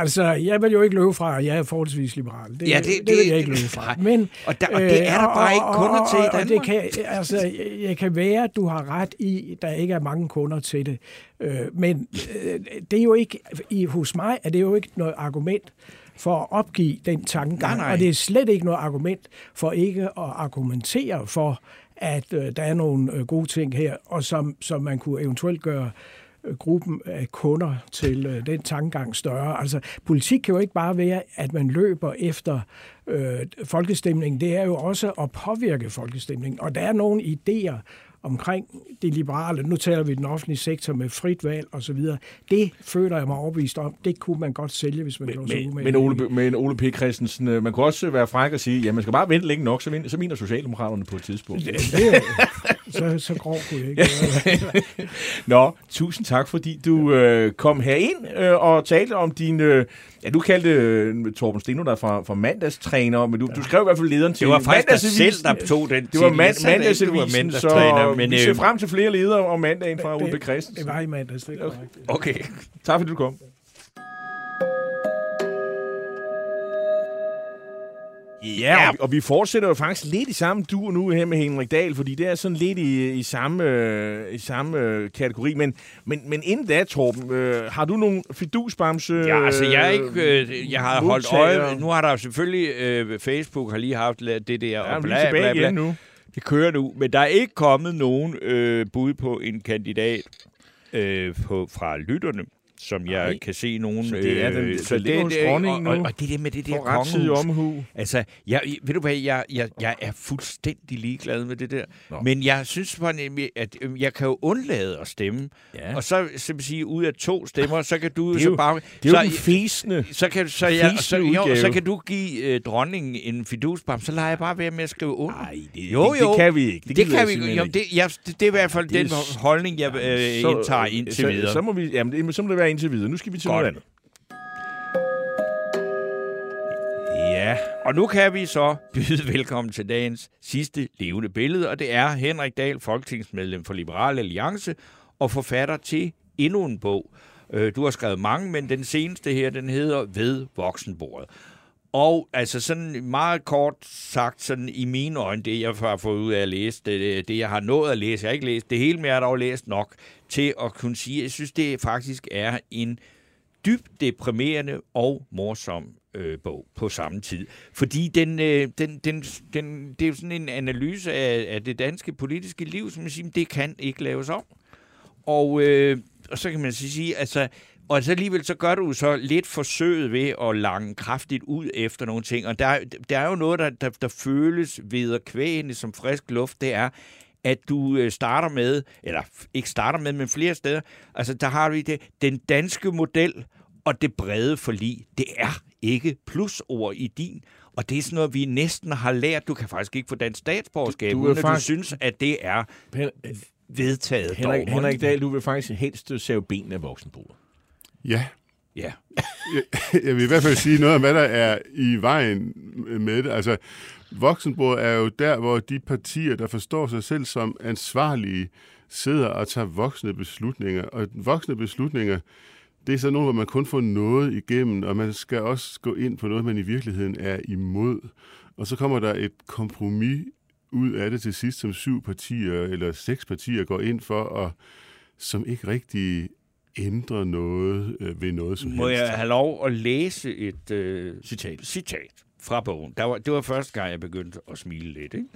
altså, jeg vil jo ikke løbe fra, at jeg er forholdsvis liberal. Det, Ja, det- det, det, vil jeg ikke løbe fra. nej. Men, Og der- og det er der bare ikke kunder til i og det Danmark. kan, altså, jeg- kan være, at du har ret i, at der ikke er mange kunder til det. Øh, men øh, det er jo ikke, i, hos mig er det jo ikke noget argument for at opgive den. Nej, nej. Og det er slet ikke noget argument for ikke at argumentere for, at øh, der er nogle øh, gode ting her, og som, som man kunne eventuelt gøre øh, gruppen af kunder til øh, den tankegang større. Altså, politik kan jo ikke bare være, at man løber efter øh, folkestemningen. Det er jo også at påvirke folkestemningen. Og der er nogle idéer omkring det liberale, nu taler vi den offentlige sektor med frit valg og så videre, det føler jeg mig overbevist om, det kunne man godt sælge, hvis man gjorde sig Men, umage. men, Ole, men Ole P. Christensen, øh, man kunne også være fræk og sige, ja, man skal bare vente længe nok, så, vin- så mener Socialdemokraterne på et tidspunkt. Det, det, så, så grov kunne jeg ikke være. Nå, tusind tak, fordi du øh, kom herind øh, og talte om din... Øh, ja, du kaldte øh, Torben Steno der fra, fra mandagstræner, men du, du skrev i hvert fald lederen til Det var faktisk dig selv, der tog den Det var mand, Jeg sagde så mandagstræner, men, vi ser øh, frem til flere ledere om mandagen fra Ole P. Det Christensen. var i mandags, det er korrekt. Okay. Tak fordi du kom. Ja, og, og vi fortsætter jo faktisk lidt i samme dur nu her med Henrik Dahl, fordi det er sådan lidt i, i samme, øh, i samme øh, kategori. Men, men, men inden da, Torben, øh, har du nogle fidusbamse Ja, altså jeg er ikke, øh, jeg har holdt modtager? øje, nu har der jo selvfølgelig, øh, Facebook har lige haft det der, Ja, og vi er bla, tilbage bla, bla. igen nu. Det kører nu, men der er ikke kommet nogen øh, bud på en kandidat øh, på, fra lytterne, som jeg Nej. kan se nogen... Så det er den- øh, ligger hos dronningen og, og, og det der med det der kongehus. omhu. Altså, jeg, ved du hvad, jeg, jeg, jeg er fuldstændig ligeglad med det der. Nå. Men jeg synes på en- at øh, jeg kan jo undlade at stemme. Ja. Og så simpelthen ud af to stemmer, så kan du Det er så jo- bare... Det er jo så, den fæsende. så kan, så, jeg, Fisende så, jo, så kan du give øh, dronningen en fidusbam, så lader jeg bare være med at skrive under. Nej, det, Jo, det, jo. det kan vi ikke. Det, det kan vi simpelthen jo, ikke. det, jeg, det, det er i hvert fald Det er den holdning, jeg øh, indtager indtil så, videre. Så må, vi, jamen, det, så må det være indtil videre. Nu skal vi til Godt. noget andet. Ja, Og nu kan vi så byde velkommen til dagens sidste levende billede, og det er Henrik Dahl, folketingsmedlem for Liberal Alliance og forfatter til endnu en bog. Øh, Du har skrevet mange, men den seneste her, den hedder Ved voksenbordet. Og altså sådan meget kort sagt, sådan i mine øjne, det jeg har fået ud af at læse, det, det jeg har nået at læse, jeg har ikke læst det hele, men jeg har dog læst nok til at kunne sige, at jeg synes, det faktisk er en dybt deprimerende og morsom øh, bog på samme tid. Fordi den, øh, den, den, den, det er jo sådan en analyse af, af det danske politiske liv, som man siger, det kan ikke laves om. Og, øh, og så kan man så sige, altså, og så alligevel så gør du så lidt forsøget ved at lange kraftigt ud efter nogle ting. Og der, der er jo noget, der, der, der føles ved at kvægende som frisk luft, det er, at du øh, starter med, eller ikke starter med, men flere steder, altså der har vi det, den danske model og det brede forlig, det er ikke plusord i din. Og det er sådan noget, vi næsten har lært. Du kan faktisk ikke få dansk statsborgerskab, Du- du, uden at du faktisk- synes, at det er vedtaget Henrik, dogmer. Henrik Dahl, du vil faktisk helst save benene af voksenbordet. Ja, Ja. jeg vil i hvert fald sige noget om, hvad der er i vejen med det. Altså, voksenbordet er jo der, hvor de partier, der forstår sig selv som ansvarlige, sidder og tager voksne beslutninger. Og voksne beslutninger, det er så nogle, hvor man kun får noget igennem, og man skal også gå ind på noget, man i virkeligheden er imod. Og så kommer der et kompromis ud af det til sidst, som syv partier eller seks partier går ind for, og som ikke rigtig ændrer noget øh, ved noget som Må helst. jeg have lov at læse et øh, Citat. citat fra bogen? Der var, det var første gang, jeg begyndte at smile lidt. Ikke?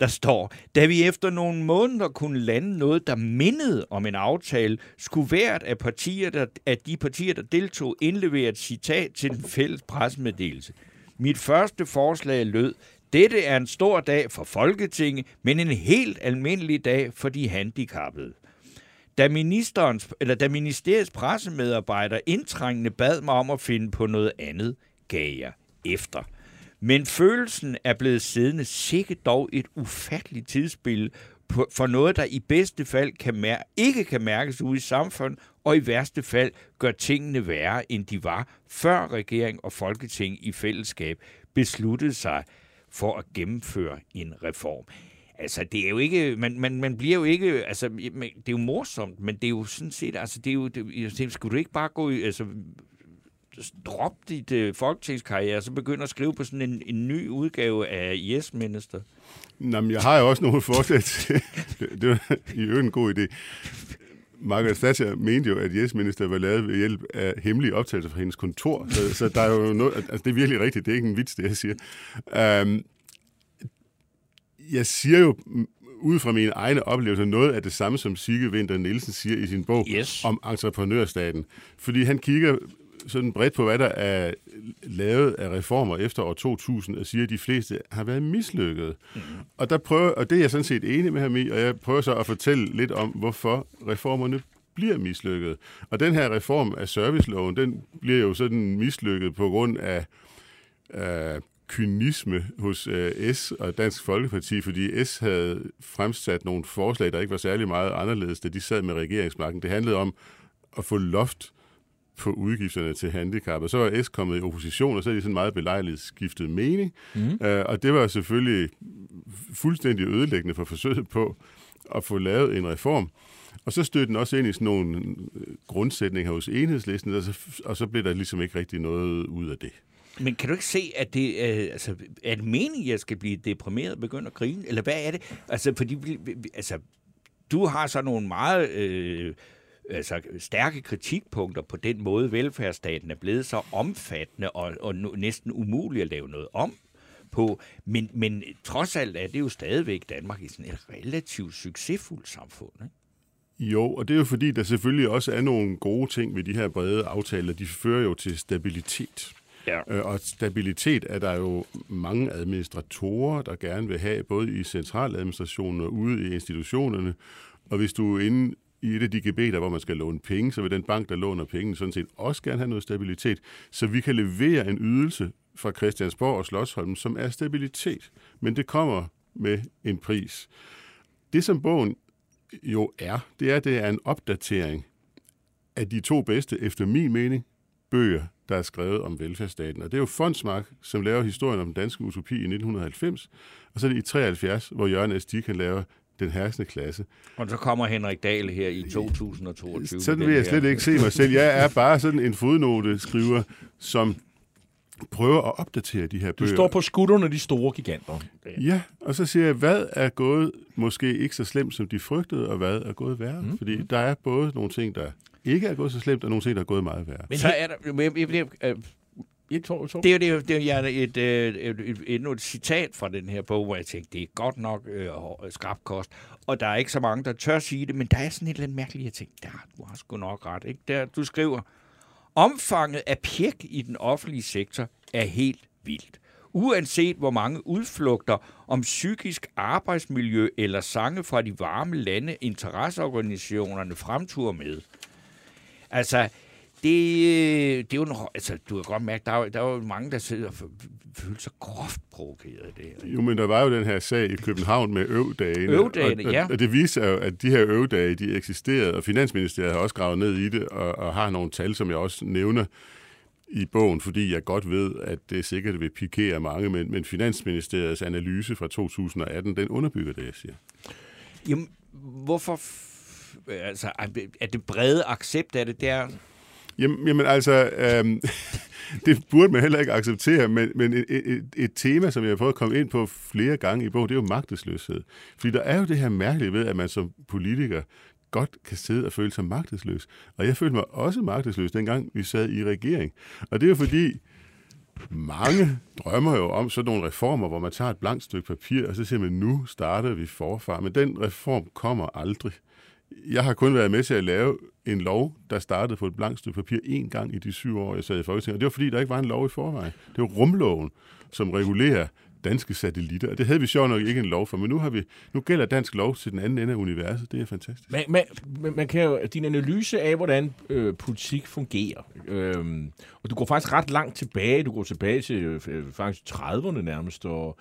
Der står, da vi efter nogle måneder kunne lande noget, der mindede om en aftale, skulle hvert af, partier, der, af de partier, der deltog, indlevere et citat til den fælles pressemeddelelse. Mit første forslag lød, dette er en stor dag for Folketinget, men en helt almindelig dag for de handicappede. Da, ministerens, eller da ministeriets pressemedarbejder indtrængende bad mig om at finde på noget andet, gav jeg efter. Men følelsen er blevet siddende sikkert dog et ufatteligt tidsspil for noget, der i bedste fald kan mær- ikke kan mærkes ude i samfundet, og i værste fald gør tingene værre, end de var, før regering og folketing i fællesskab besluttede sig for at gennemføre en reform. Altså, det er jo ikke, man, man, man bliver jo ikke, altså, det er jo morsomt, men det er jo sådan set, altså, det er jo, det, jeg tænker, skulle du ikke bare gå, i- altså, drop dit øh, folketingskarriere, og så begynde at skrive på sådan en, en ny udgave af Yes Minister? Nå, men jeg har jo også nogle forslag til. Det, det var i øvrigt en god idé. Margaret Thatcher mente jo, at Yes Minister var lavet ved hjælp af hemmelige optagelser fra hendes kontor. Så, så der er jo noget, altså det er virkelig rigtigt, det er ikke en vits, det jeg siger. Um, jeg siger jo ud fra mine egne oplevelser noget af det samme, som Sigge Winter Nielsen siger i sin bog Yes. om entreprenørstaten. Fordi han kigger sådan bredt på, hvad der er lavet af reformer efter år 2000, og siger, at de fleste har været mislykket. Mm. Og, der prøver, og det er jeg sådan set enig med ham i, og jeg prøver så at fortælle lidt om, hvorfor reformerne bliver mislykket. Og den her reform af serviceloven, den bliver jo sådan mislykket på grund af øh, kynisme hos øh, S og Dansk Folkeparti, fordi S havde fremsat nogle forslag, der ikke var særlig meget anderledes, da de sad med regeringsmagten. Det handlede om at få loft på udgifterne til handicap. Og så var S kommet i opposition, og så er de sådan meget belejligt skiftet mening. Mm. Øh, og det var selvfølgelig fuldstændig ødelæggende for forsøget på at få lavet en reform. Og så stødte den også ind i sådan nogle grundsætninger hos enhedslisten, og så, og så blev der ligesom ikke rigtig noget ud af det. Men kan du ikke se, at det øh, altså, er det meningen, at jeg skal blive deprimeret og begynde at grine? Eller hvad er det? Altså, fordi, altså, du har så nogle meget øh, altså, stærke kritikpunkter på den måde, velfærdsstaten er blevet så omfattende og, og næsten umulig at lave noget om på. Men, men trods alt er det jo stadigvæk Danmark i sådan et relativt succesfuldt samfund. Ikke? Jo, og det er jo fordi, der selvfølgelig også er nogle gode ting ved de her brede aftaler. De fører jo til stabilitet. Ja. Øh, og stabilitet er der jo mange administratorer, der gerne vil have, både i centraladministrationen og ude i institutionerne. Og hvis du er inde i et af de gebeter, hvor man skal låne penge, så vil den bank, der låner penge, sådan set også gerne have noget stabilitet, så vi kan levere en ydelse fra Christiansborg og Slottsholm, som er stabilitet. Men det kommer med en pris. Det, som bogen jo er, det er, det er en opdatering af de to bedste, efter min mening, bøger, der er skrevet om velfærdsstaten. Og det er jo Fondsmark, som laver historien om den danske utopi i 1990, og så er det i 73, hvor Jørgen S. kan lave den herskende klasse. Og så kommer Henrik Dahl her i 2022. Sådan vil jeg slet ikke se mig selv. Jeg er bare sådan en fodnote-skriver, som prøver at opdatere de her bøger. Du står på skuldrene de store giganter. Ja, og så siger jeg, hvad er gået måske ikke så slemt, som de frygtede, og hvad er gået værre? Mm. Fordi der er både nogle ting, der ikke er gået så slemt, og nogle ting, der er gået meget værre. Men så er der... Jeg, jeg, jeg, jeg, et, to, to. Det er jo det, det er et, et, et, et, et, citat fra den her bog, hvor jeg tænkte, det er godt nok øh, skrab kost. Og der er ikke så mange, der tør sige det, men der er sådan et eller andet mærkeligt, jeg tænkte, der, du har sgu nok ret. Ikke? Der, du skriver, omfanget af pjek i den offentlige sektor er helt vildt. Uanset hvor mange udflugter om psykisk arbejdsmiljø eller sange fra de varme lande interesseorganisationerne fremturer med. Altså, det, det er jo en, altså, du kan godt mærke, der er, der er jo mange, der sidder og føler sig groft provokeret af det. Jo, men der var jo den her sag i København med øvdagene. Øvdagene, og, ja. Og det viser jo, at de her øvdage, de eksisterede, og Finansministeriet har også gravet ned i det, og, og har nogle tal, som jeg også nævner i bogen, fordi jeg godt ved, at det sikkert vil pikere mange, men, men Finansministeriets analyse fra 2018, den underbygger det, jeg siger. Jamen, hvorfor Øh, altså, er det brede accept af det, der? Jamen, jamen altså, øhm, det burde man heller ikke acceptere, men, men et, et, et tema, som jeg har prøvet at komme ind på flere gange i bogen, det er jo magtesløshed. Fordi der er jo det her mærkelige ved, at man som politiker godt kan sidde og føle sig magtesløs. Og jeg følte mig også magtesløs, dengang vi sad i regering. Og det er jo fordi, mange drømmer jo om sådan nogle reformer, hvor man tager et blankt stykke papir, og så siger man, nu starter vi forfra. Men den reform kommer aldrig. Jeg har kun været med til at lave en lov, der startede på et blankt stykke papir en gang i de syv år, jeg sad i Folketinget. Og det var fordi, der ikke var en lov i forvejen. Det var rumloven, som regulerer danske satellitter. Og det havde vi sjovt nok ikke en lov for, men nu, har vi, nu gælder dansk lov til den anden ende af universet. Det er fantastisk. Man, man, man kan jo, din analyse af, hvordan øh, politik fungerer, øh, og du går faktisk ret langt tilbage. Du går tilbage til øh, faktisk 30'erne nærmest, og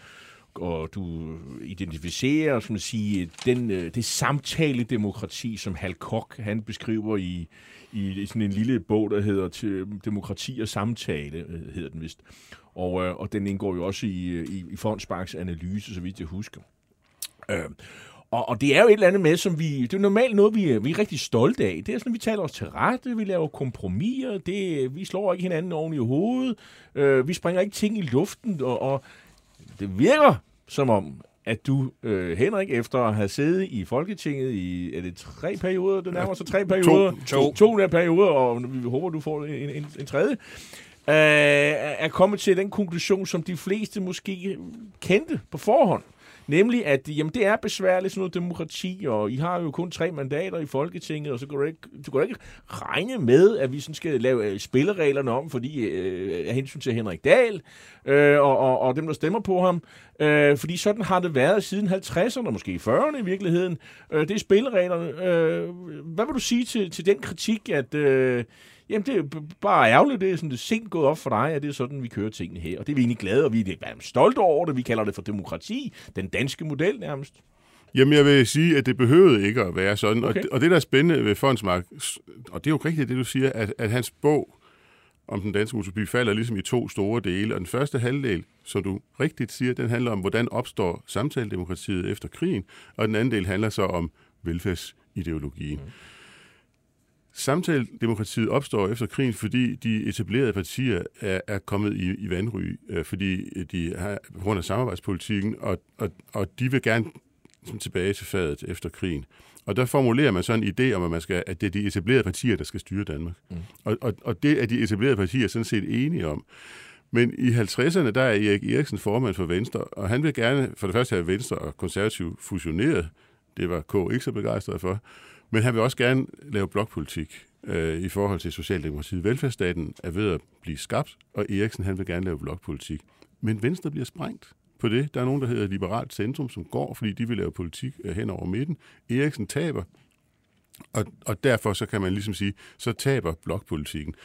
og du identificerer, som at sige, den, øh, det samtale-demokrati, som Hal Koch, han beskriver i, i sådan en lille bog, der hedder til Demokrati og Samtale, øh, hedder den vist. Og, øh, og den indgår jo også i, i, i Fondsparks analyse, så vidt jeg husker. Øh, og, og det er jo et eller andet med, som vi... Det er normalt noget, vi, vi er rigtig stolte af. Det er sådan, at vi taler os til rette, vi laver kompromiser, det, vi slår ikke hinanden oven i hovedet, øh, vi springer ikke ting i luften, og, og det virker som om, at du, øh, Henrik, efter at have siddet i Folketinget i, er det tre perioder, det nærmer sig tre perioder? To. To, to der perioder, og vi håber, du får en, en, en tredje, øh, er kommet til den konklusion, som de fleste måske kendte på forhånd. Nemlig, at jamen, det er besværligt sådan noget demokrati, og I har jo kun tre mandater i Folketinget, og så kan du ikke, du kan ikke regne med, at vi sådan skal lave øh, spillereglerne om, fordi øh, af hensyn til Henrik Dahl øh, og, og, og dem, der stemmer på ham. Øh, fordi sådan har det været siden 50'erne, måske 40'erne i virkeligheden. Øh, det er spillereglerne. Øh, hvad vil du sige til, til den kritik, at... Øh, Jamen, det er bare ærgerligt. Det er sådan, det er sent gået op for dig, at det er sådan, vi kører tingene her. Og det er vi egentlig glade, og vi er stolte over det. Vi kalder det for demokrati. Den danske model nærmest. Jamen, jeg vil sige, at det behøvede ikke at være sådan. Okay. Og, det, og det, der er spændende ved Fondsmark, og det er jo rigtigt, det du siger, at, at hans bog om den danske utopi falder ligesom i to store dele. Og den første halvdel, som du rigtigt siger, den handler om, hvordan opstår samtaledemokratiet efter krigen, og den anden del handler så om velfærdsideologien. Mm. Samtaledemokratiet opstår efter krigen, fordi de etablerede partier er, er kommet i, i vandry, øh, fordi de har på grund af samarbejdspolitikken, og, og, og de vil gerne som tilbage til fadet efter krigen. Og der formulerer man så en idé om, at, man skal, at det er de etablerede partier, der skal styre Danmark. Mm. Og, og, og det er de etablerede partier sådan set enige om. Men i 50'erne, der er Erik Eriksen formand for Venstre, og han vil gerne for det første have Venstre og Konservativ fusioneret. Det var K ikke så begejstret for. Men han vil også gerne lave blokpolitik øh, i forhold til Socialdemokratiet. Velfærdsstaten er ved at blive skabt, og Eriksen han vil gerne lave blokpolitik. Men Venstre bliver sprængt på det. Der er nogen, der hedder Liberalt Centrum, som går, fordi de vil lave politik øh, hen over midten. Eriksen taber, og, og derfor så kan man ligesom sige, så taber blokpolitikken.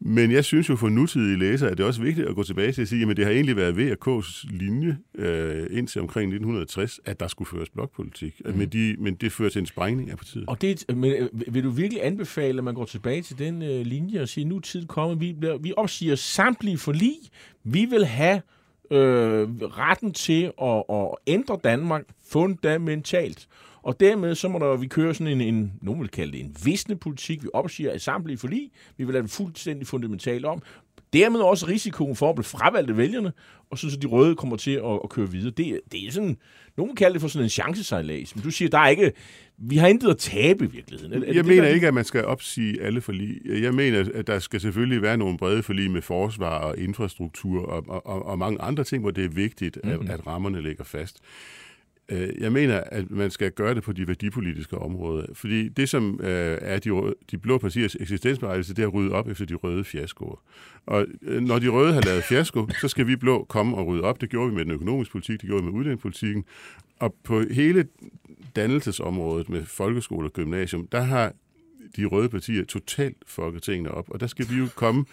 Men jeg synes jo for nutidige læsere, at det er også vigtigt at gå tilbage til at sige, at det har egentlig været VK's linje øh, indtil omkring 1960, at der skulle føres blokpolitik. Mm. Men, de, men det fører til en sprængning af partiet. Og det, men, øh, vil du virkelig anbefale, at man går tilbage til den øh, linje og siger, nu er tid kommet, vi, bliver, vi opsiger samtlige forlig, vi vil have øh, retten til at, at ændre Danmark fundamentalt. Og dermed så må der, vi køre sådan en, en nogen vil kalde det en visne politik. Vi opsiger et samtlige forlig. Vi vil lade det fuldstændig fundamentalt om. Dermed også risikoen for at blive fravalgt af vælgerne, og så, så de røde kommer til at, at køre videre. Det, det er sådan, nogen kalder det for sådan en chancesejlads, men du siger, der er ikke, vi har intet at tabe i virkeligheden. Er, er jeg det, mener det, ikke, at man skal opsige alle forlig. Jeg mener, at der skal selvfølgelig være nogle brede forlig med forsvar og infrastruktur og, og, og mange andre ting, hvor det er vigtigt, mm-hmm. at, mhm. at rammerne ligger fast. Øh, jeg mener, at man skal gøre det på de værdipolitiske områder, fordi det, som øh, er de, de blå partiers eksistensberettigelse, det er at rydde op efter de røde fiaskoer. Og øh, når de røde har lavet fiasko, så skal vi blå komme og rydde op. Det gjorde vi med den økonomiske politik, det gjorde vi med uddannelsespolitikken. Og på hele dannelsesområdet med folkeskole og gymnasium, der har de røde partier totalt fucket tingene op, og der skal vi jo komme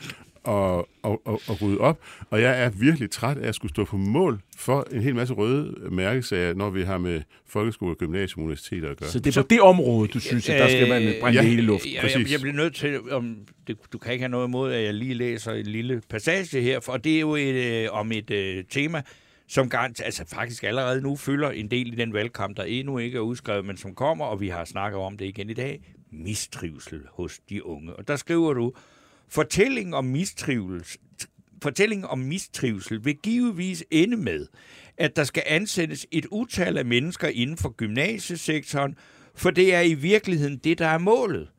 og, og, og, og rydde op. Og jeg er virkelig træt af at skulle stå på mål for en hel masse røde mærkesager, når vi har med folkeskole, gymnasium og universiteter at gøre. Så det er på det område, du synes, at der skal man brænde ja, hele i luft? Ja, jeg, jeg bliver nødt til, om det, du kan ikke have noget imod, at jeg lige læser en lille passage her, for det er jo et, øh, om et øh, tema, som garant, altså faktisk allerede nu fylder en del i den valgkamp, der endnu ikke er udskrevet, men som kommer, og vi har snakket om det igen i dag, mistrivsel hos de unge. Og der skriver du, Fortælling om mistrivsel, fortællingen om mistrivsel vil givetvis ende med, at der skal ansættes et utal af mennesker inden for gymnasiesektoren, for det er i virkeligheden det, der er målet.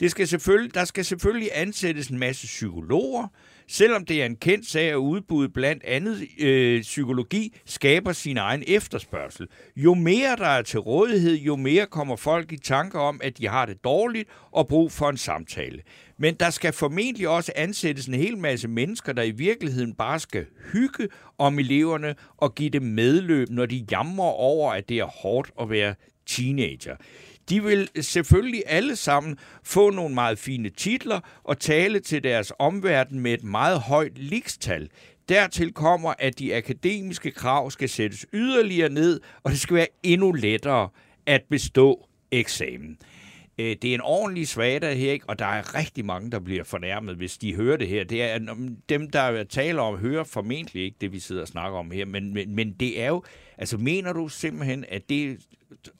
Det skal selvfølgelig, der skal selvfølgelig ansættes en masse psykologer, selvom det er en kendt sag, at udbuddet blandt andet øh, psykologi skaber sin egen efterspørgsel. Jo mere der er til rådighed, jo mere kommer folk i tanke om, at de har det dårligt og brug for en samtale. Men der skal formentlig også ansættes en hel masse mennesker, der i virkeligheden bare skal hygge om eleverne og give dem medløb, når de jammer over, at det er hårdt at være teenager. De vil selvfølgelig alle sammen få nogle meget fine titler og tale til deres omverden med et meget højt likstal. Dertil kommer, at de akademiske krav skal sættes yderligere ned, og det skal være endnu lettere at bestå eksamen. Øh, det er en ordentlig svada her, ikke? og der er rigtig mange, der bliver fornærmet, hvis de hører det her. Det er øh, dem, der taler om, hører formentlig ikke det, vi sidder og snakker om her, men, men, men det er jo, altså mener du simpelthen, at det,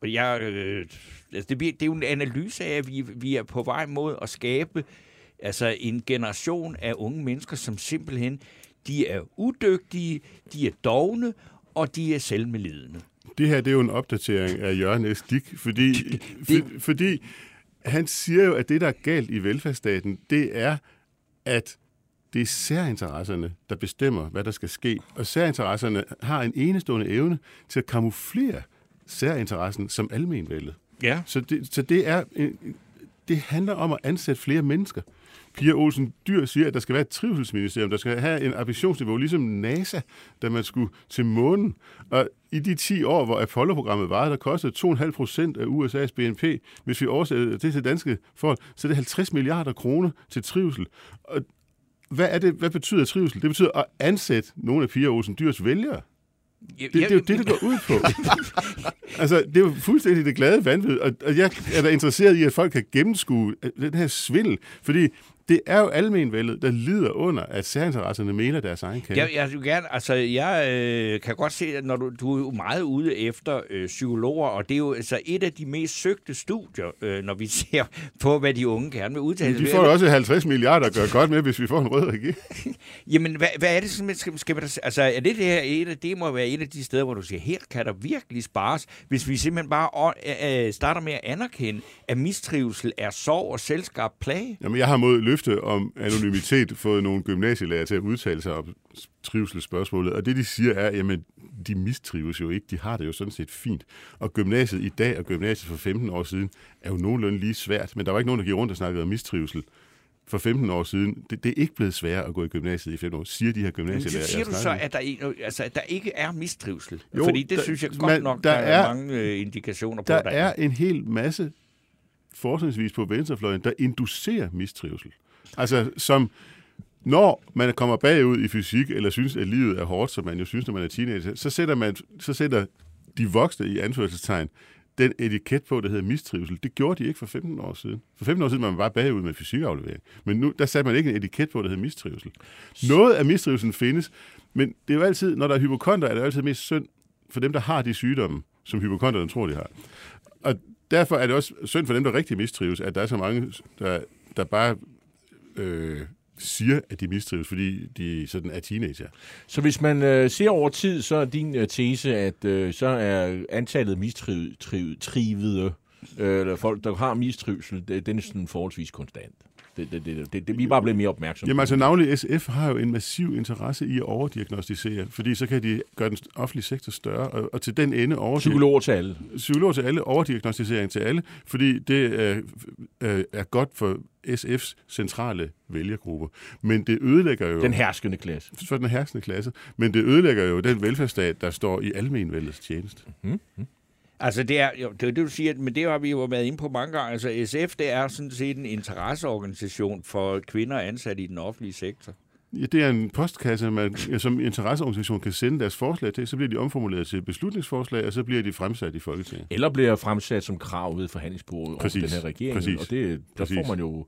jeg, øh, altså det, det er jo en analyse af, at vi, vi er på vej mod at skabe altså en generation af unge mennesker, som simpelthen, de er udygtige, de er dogne, og de er selvmedlidende. Det her det er jo en opdatering af Jørgen S. Dick, fordi, det, for, fordi han siger jo, at det, der er galt i velfærdsstaten, det er, at Det er særinteresserne, der bestemmer, hvad der skal ske. Og særinteresserne har en enestående evne til at kamuflere særinteressen som almenvældet. Ja. Så det, så det er øh, det handler om at ansætte flere mennesker. Pia Olsen Dyr siger, at der skal være et trivselsministerium, der skal have en ambitionsniveau, ligesom NASA, da man skulle til månen. Og i de 10 år, hvor Apollo-programmet var, der kostede 2,5 procent af USA's BNP. Hvis vi oversætter det til danske forhold, så er det 50 milliarder kroner til trivsel. Og hvad, er det, hvad betyder trivsel? Det betyder at ansætte nogle af Pia Olsen Dyrs vælgere. Det, det er jo det, det går ud på. altså, det er jo fuldstændig det glade vanvid, og, og jeg er da interesseret i, at folk kan gennemskue den her svindel, fordi det er jo almenvældet, der lider under, at særinteresserne mener deres egen kage. Jeg, jeg vil gerne, altså, jeg øh, kan godt se, at når du, du er jo meget ude efter øh, psykologer, og det er jo altså et af de mest søgte studier, øh, når vi ser på, hvad de unge gerne vil udtale. De får jo også 50 milliarder at gøre godt med, hvis vi får en rød regering. Jamen, hvad, hvad er det, som skal, skal man, altså, er det det her et af, det må være et af de steder, hvor du siger, her kan der virkelig spares, hvis vi simpelthen bare øh, starter med at anerkende, at mistrivsel er sorg og selskabt plage? Jamen, jeg har mod løfte om anonymitet fået nogle gymnasielærer til at udtale sig om trivselsspørgsmålet, og det de siger er, jamen, de mistrives jo ikke, de har det jo sådan set fint. Og gymnasiet i dag og gymnasiet for 15 år siden er jo nogenlunde lige svært, men der var ikke nogen, der gik rundt og snakkede om mistrivsel for 15 år siden. Det, det er ikke blevet sværere at gå i gymnasiet i 15 år, siger de her gymnasielærer. Men siger du så, at der, ikke, altså, at der ikke er mistrivsel? Jo, Fordi det der, synes jeg godt man, nok, der, der er, er mange øh, indikationer på, der, der er en hel masse forskningsvis på venstrefløjen, der inducerer mistrivsel. Altså som, når man kommer bagud i fysik, eller synes, at livet er hårdt, som man jo synes, når man er teenager, så sætter, man, så sætter de voksne i anførselstegn den etiket på, der hedder mistrivsel. Det gjorde de ikke for 15 år siden. For 15 år siden var man bare bagud med fysikaflevering. Men nu, der satte man ikke en etiket på, der hedder mistrivsel. Noget af mistrivselen findes, men det er jo altid, når der er hypokonter, er det altid mest synd for dem, der har de sygdomme, som hypokonterne tror, de har. Og derfor er det også synd for dem, der rigtig mistrives, at der er så mange, der, der bare øh, siger, at de mistrives, fordi de sådan er teenager. Så hvis man øh, ser over tid, så er din øh, tese, at øh, så er antallet mistrivede, øh, eller folk, der har mistrivsel, det, den er sådan forholdsvis konstant. Det, det, det, det, det, vi er bare blevet mere opmærksomme. Jamen altså navnlig SF har jo en massiv interesse i at overdiagnostisere, fordi så kan de gøre den offentlige sektor større, og, og til den ende over Psykologer til alle. Psykologer til alle, overdiagnostisering til alle, fordi det er, er godt for SF's centrale vælgergruppe. Men det ødelægger jo... Den herskende klasse. For den herskende klasse. Men det ødelægger jo den velfærdsstat, der står i almenvældets tjeneste. Mm-hmm. Altså, det er jo det, er det, du siger, men det har vi jo været inde på mange gange. Altså, SF, det er sådan set en interesseorganisation for kvinder ansat i den offentlige sektor. Ja, det er en postkasse, man som interesseorganisation kan sende deres forslag til. Så bliver de omformuleret til beslutningsforslag, og så bliver de fremsat i Folketinget. Eller bliver fremsat som krav ved forhandlingsbordet over den her regering. Præcis. Og det, der Præcis. får man jo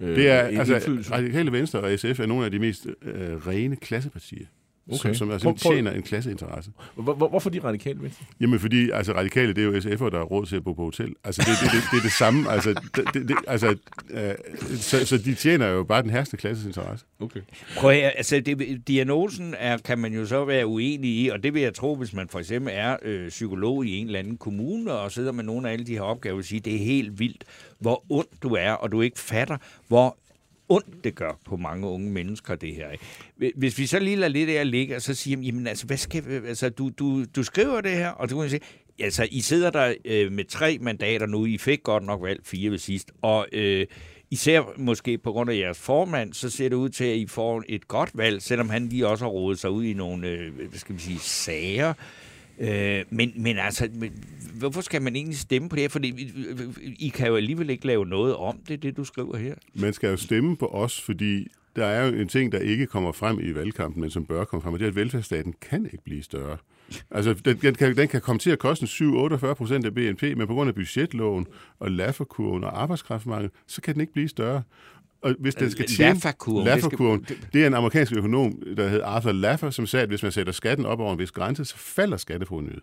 øh, Det er, altså, Radikale Venstre og SF er nogle af de mest øh, rene klassepartier. Okay. Som, som altså tjener en klasseinteresse. Hvor, hvor, hvorfor de radikale venstre? Jamen fordi, altså radikale, det er jo SF'er, der har råd til at bo på hotel. Altså det, det, det, det er det samme. Altså, det, det, altså øh, så, så de tjener jo bare den herste klasses interesse. Okay. Prøv at, altså det, diagnosen er, kan man jo så være uenig i, og det vil jeg tro, hvis man for eksempel er øh, psykolog i en eller anden kommune, og sidder med nogle af alle de her opgaver, og siger, det er helt vildt, hvor ond du er, og du ikke fatter, hvor ondt det gør på mange unge mennesker, det her. Hvis vi så lige lader lidt af ligge, og så siger, jamen altså, hvad skal, altså du, du, du skriver det her, og du kan sige, altså, I sidder der øh, med tre mandater nu, I fik godt nok valgt fire ved sidst, og øh, især måske på grund af jeres formand, så ser det ud til, at I får et godt valg, selvom han lige også har rådet sig ud i nogle, øh, hvad skal vi sige, sager. Øh, men, men altså, men, hvorfor skal man egentlig stemme på det her? Fordi I, I kan jo alligevel ikke lave noget om det, det du skriver her. Man skal jo stemme på os, fordi der er jo en ting, der ikke kommer frem i valgkampen, men som bør komme frem, og det er, at velfærdsstaten kan ikke blive større. Altså, den, den, kan, den kan komme til at koste 7-48 procent af BNP, men på grund af budgetloven og Lafferkurven og arbejdskraftmangel, så kan den ikke blive større. Og hvis den skal tjene... Lafferkurven. Lafferkurven. Det er en amerikansk økonom, der hedder Arthur Laffer, som sagde, at hvis man sætter skatten op over en vis grænse, så falder skatteprovenyet.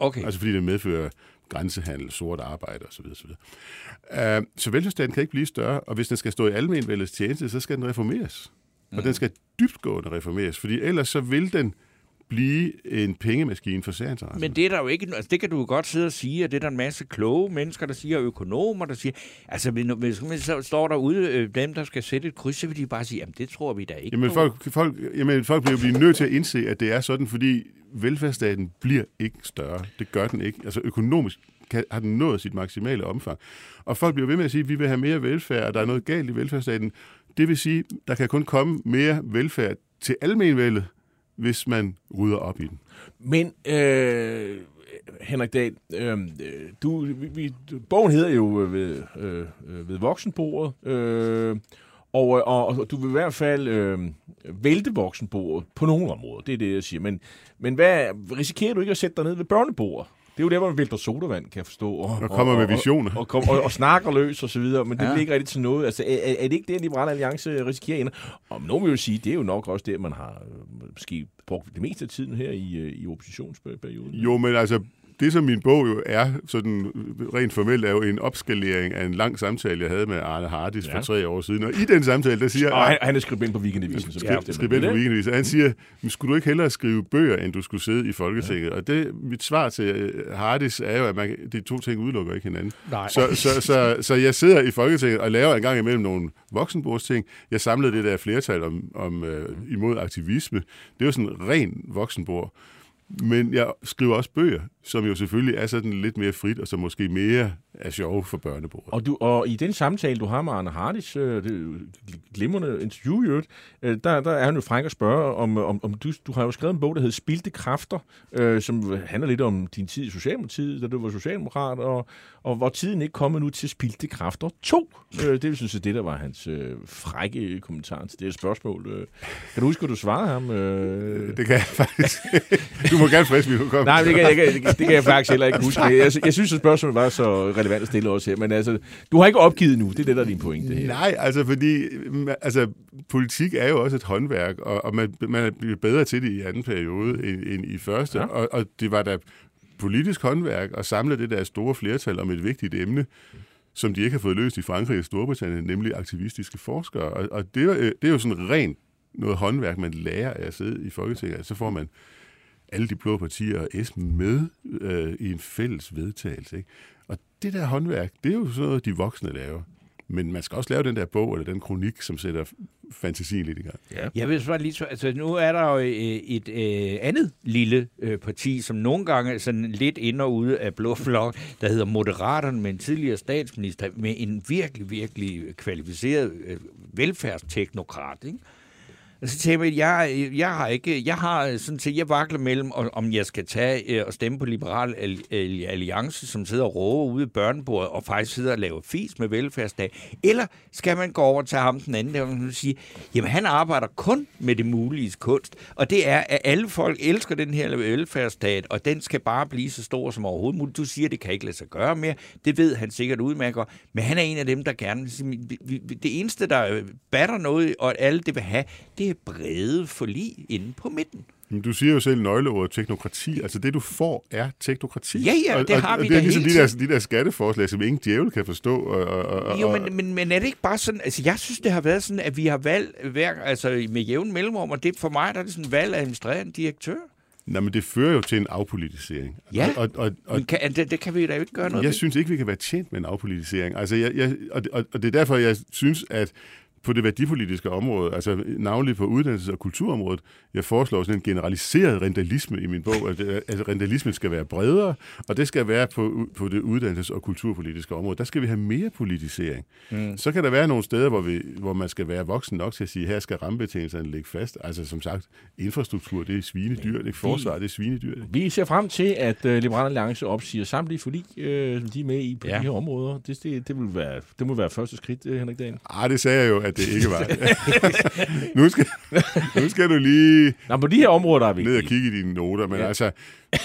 Okay. Altså fordi det medfører grænsehandel, sort arbejde osv. osv. Uh, så velfærdsstaten kan ikke blive større, og hvis den skal stå i almenvældets tjeneste, så skal den reformeres. Og mm. den skal dybtgående reformeres, fordi ellers så vil den blive en pengemaskine for særinteresser. Men det er der jo ikke, altså det kan du jo godt sidde og sige, at det er der en masse kloge mennesker, der siger, økonomer, der siger, altså hvis, hvis så står derude, øh, dem der skal sætte et kryds, så vil de bare sige, jamen det tror vi da ikke Jamen folk, folk, jamen, folk bliver jo blive nødt til at indse, at det er sådan, fordi velfærdsstaten bliver ikke større. Det gør den ikke. Altså økonomisk kan, har den nået sit maksimale omfang. Og folk bliver ved med at sige, at vi vil have mere velfærd, og der er noget galt i velfærdsstaten. Det vil sige, der kan kun komme mere velfærd til almenvældet, hvis man rydder op i den. Men, øh, Henrik Dahl, øh, du, vi, vi, bogen hedder jo øh, ved, øh, ved voksenbordet, øh, og, øh, og, og du vil i hvert fald øh, vælte voksenbordet på nogle områder, det er det, jeg siger. Men, men hvad, risikerer du ikke at sætte dig ned ved børnebordet? Det er jo der, hvor man vælter sodavand, kan jeg forstå. Og, Og kommer med visioner. Og, og, og, og, og snakker løs og så videre, men det Ja. bliver ikke rigtigt til noget. Altså, er, er det ikke det, Liberale Alliance risikerer ender? Og nogen vil jo sige, det er jo nok også det, man har øh, måske brugt det meste af tiden her i, øh, i oppositionsperioden. Jo, men altså, det som min bog jo er, sådan rent formelt, er jo en opskalering af en lang samtale, jeg havde med Arne Hardis ja. For tre år siden. Og i den samtale, der siger Og han, han er skribent på Weekendavisen. som ja, bestemmer skribent på og han siger, "Men skulle du ikke hellere skrive bøger, end du skulle sidde i Folketinget? Ja. Og det, mit svar til øh, Hardis er jo, at man, de to ting udelukker ikke hinanden. Nej. Så, så, så, så jeg sidder i Folketinget og laver en gang imellem nogle voksenbordsting. Jeg samlede det der flertal om, om øh, imod aktivisme. Det er jo sådan ren voksenbord. Men jeg skriver også bøger, som jo selvfølgelig er sådan lidt mere frit, og som måske mere er sjove for børnebordet. Og, du, og i den samtale, du har med Arne Hardis, øh, det glimrende interview, i øvrigt, øh, der, der er han jo fræk at spørge, om, om, om du, du har jo skrevet en bog, der hedder Spildte Kræfter, øh, som handler lidt om din tid i Socialdemokratiet, da du var socialdemokrat, og, og hvor tiden ikke kommet nu til Spildte Kræfter 2. Øh, det synes jeg, det der var hans øh, frække kommentar til det her spørgsmål. Øh, kan du huske, hvad du svarede ham? Øh? Det kan jeg faktisk. du må gerne friske min hukommelse. Nej, det kan, det, kan, det, kan, jeg faktisk heller ikke huske. Jeg, jeg synes, at spørgsmålet var så relevant at stille også her. Men altså, du har ikke opgivet nu. Det er det, der er din pointe her. Nej, altså fordi altså, politik er jo også et håndværk, og, og man, man er blevet bedre til det i anden periode end, end i første. Ja. Og, og det var da politisk håndværk at samle det der store flertal om et vigtigt emne, som de ikke har fået løst i Frankrig og Storbritannien, nemlig aktivistiske forskere. Og, og det, er, jo- det er jo sådan rent noget håndværk, man lærer af at sidde i Folketinget. Altså, Så får man alle de blå partier og S med øh, i en fælles vedtagelse. Ikke? Og det der håndværk, det er jo sådan noget, de voksne laver. Men man skal også lave den der bog eller den kronik, som sætter fantasien lidt i gang. Ja. Jeg vil så lige så, altså nu er der jo øh, et øh, andet lille øh, parti, som nogle gange er sådan lidt ind og ude af blå flok, der hedder Moderaterne med en tidligere statsminister, med en virkelig, virkelig kvalificeret øh, velfærdsteknokrat, ikke? Og så tænker jeg, jeg, jeg har ikke, jeg har øh, sådan set, jeg vakler mellem, om jeg skal tage øh, og stemme på Liberal Alliance, som sidder og råber ude i børnebordet, og faktisk sidder og laver fis med velfærdsdag, eller skal man gå over til ham den anden, der og sige, jamen han arbejder kun med det mulige kunst, og det er, at alle folk elsker den her velfærdsstat, og den skal bare blive så stor som overhovedet muligt. Du siger, det kan ikke lade sig gøre mere, det ved han sikkert udmærker, men han er en af dem, der gerne, det eneste, der øh, batter noget, og alt alle det vil have, det er brede forlig inde på midten. Men du siger jo selv nøgleordet teknokrati. Altså det, du får, er teknokrati. Ja, ja, og, det og, har vi og det er ligesom de der, de der skatteforslag, som ingen djævel kan forstå. Og, og, og, Jo, og- men, men, men er det ikke bare sådan, altså jeg synes, det har været sådan, at vi har valgt hver, altså med jævn mellemrum, og det for mig, der er det sådan valg af administrerende direktør. Nej, men det fører jo til en afpolitisering. Ja, og, og, og, Men kan, det, det kan vi da ikke gøre noget jeg ved. synes ikke, vi kan være tjent med en afpolitisering. Altså, jeg, jeg, og, og, og det er derfor, jeg synes, at på det værdipolitiske område, altså navnlig på uddannelses- og kulturområdet, jeg foreslår sådan en generaliseret rentalisme i min bog, at, at rentalismen skal være bredere, og det skal være på, på det uddannelses- og kulturpolitiske område. Der skal vi have mere politisering. Mm. Så kan der være nogle steder, hvor, vi, hvor man skal være voksen nok til at sige, her skal rammebetingelserne ligge fast. Altså som sagt, infrastruktur, det er svinedyr, det forsvar, det er svinedyr. Vi ser frem til, at uh, Liberale Alliance opsiger samtlige forlig, uh, som de er med i på Ja. de her områder. Det, det, det, vil være, det må være første skridt, uh, Henrik Dahl. Ah, det sagde jeg jo, at det ikke var. nu, skal, nu skal du lige Nå, på de her områder, der er ned og kigge i dine noter, men Ja. altså,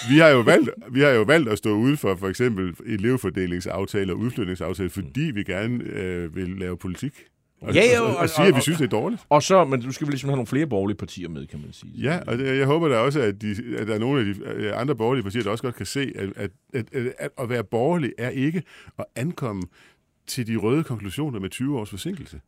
vi har, jo valgt, vi har jo valgt at stå ude for for eksempel elevfordelingsaftale og udflytningsaftale, fordi vi gerne øh, vil lave politik. Og, Ja, jo, og, og, og- og sige, at vi synes, det er dårligt. Og så, men du skal vel ligesom have nogle flere borgerlige partier med, kan man sige. Ja, og det, jeg håber da også, at, de, at der er nogle af de øh, andre borgerlige partier, der også godt kan se, at, at, at, at, at at være borgerlig er ikke at ankomme til de røde konklusioner med 20 års forsinkelse.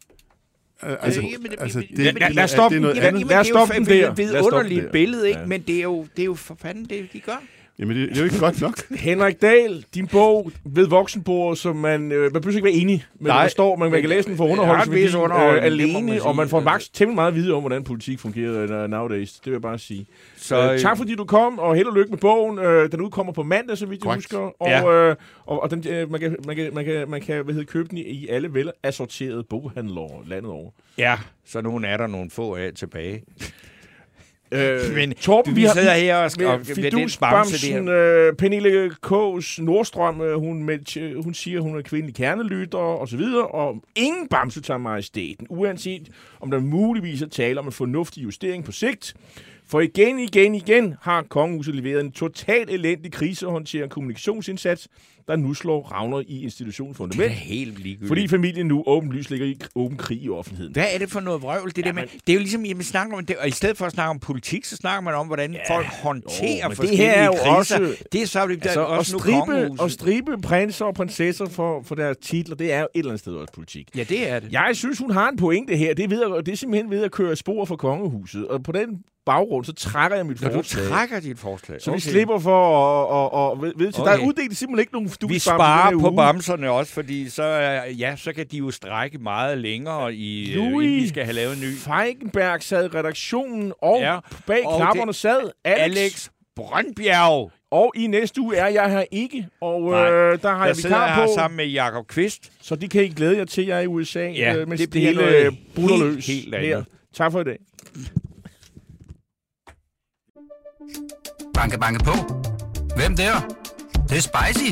Altså, altså, men- det, lad- lad os stoppe det er noget andet. Lad det er stoppe den der. Lad os stoppe den vidunderligt der. billede, ikke? Ja. Men det er, jo, det er jo for fanden det, de gør. Jamen, det, det er jo ikke godt nok. Henrik Dahl, din bog ved voksenbordet, som man, øh, man behøver ikke være enig med, Nej. der står, men man kan læse den for Ja, underholdelse en vis underholdning, det må alene, man og man får maks temmelig meget at vide om, hvordan politik fungerer uh, nowadays. Det vil jeg bare sige. Så, Så, øh, tak fordi du kom, og held og lykke med bogen. Øh, den udkommer på mandag, så vidt jeg husker. Og, Ja. øh, og, og den, øh, man kan, man kan, man kan, man kan hvad hedder, købe den i, alle velassorterede boghandlere landet over. Ja, så nu er der nogle få af tilbage. Øh, Men Torben, vi sidder her og skal og, med med den bamse der. øh, Pernille K's Nordstrøm, øh, hun, med, hun siger, hun er kvindelig kernelytter og så videre, og ingen bamse tager majestæten, uanset om der muligvis er tale om en fornuftig justering på sigt. For igen, igen, igen har kongehuset leveret en totalt elendig krisehåndterende kommunikationsindsats, der nu slår ravner i institutionens Det er fundament, helt ligegyldigt. fordi familien nu åbenlyst ligger i åben krig i offentligheden. Hvad er det for noget vrøvl? Det, ja, der med, det er jo ligesom, man snakker om det, og i stedet for at snakke om politik, så snakker man om, hvordan ja, folk håndterer jo, men det forskellige her er jo kriser. også- det er så det, der Altså, er at også nu stribe, og stribe prinser og prinsesser for, for deres titler, det er jo et eller andet sted også politik. Ja, det er det. Jeg synes, hun har en pointe her. Det er, ved at, det er simpelthen ved at køre spor for kongehuset. Og på den baggrund, så trækker jeg mit Når du forslag. trækker dit forslag. Så vi slipper for at, at, at ved, ved til. Der Okay. er uddelt simpelthen ikke nogen Vi sparer på uge. bamserne også, fordi så, ja, så kan de jo strække meget længere, i, øh, Louis inden vi skal have lavet en ny. Feigenberg sad i redaktionen, og Ja, bag og knapperne det- sad Alex. Alex Brøndbjerg, Og i næste uge er jeg her ikke, og Nej, øh, der har jeg vikar her på. sammen med Jakob Kvist. Så det kan I glæde jer til, jeg er i USA, Ja, øh, mens det det, bliver hele øh, helt, løs helt her. andet. Tak for i dag. Banke, banke på. Hvem der? Det, det er spicy.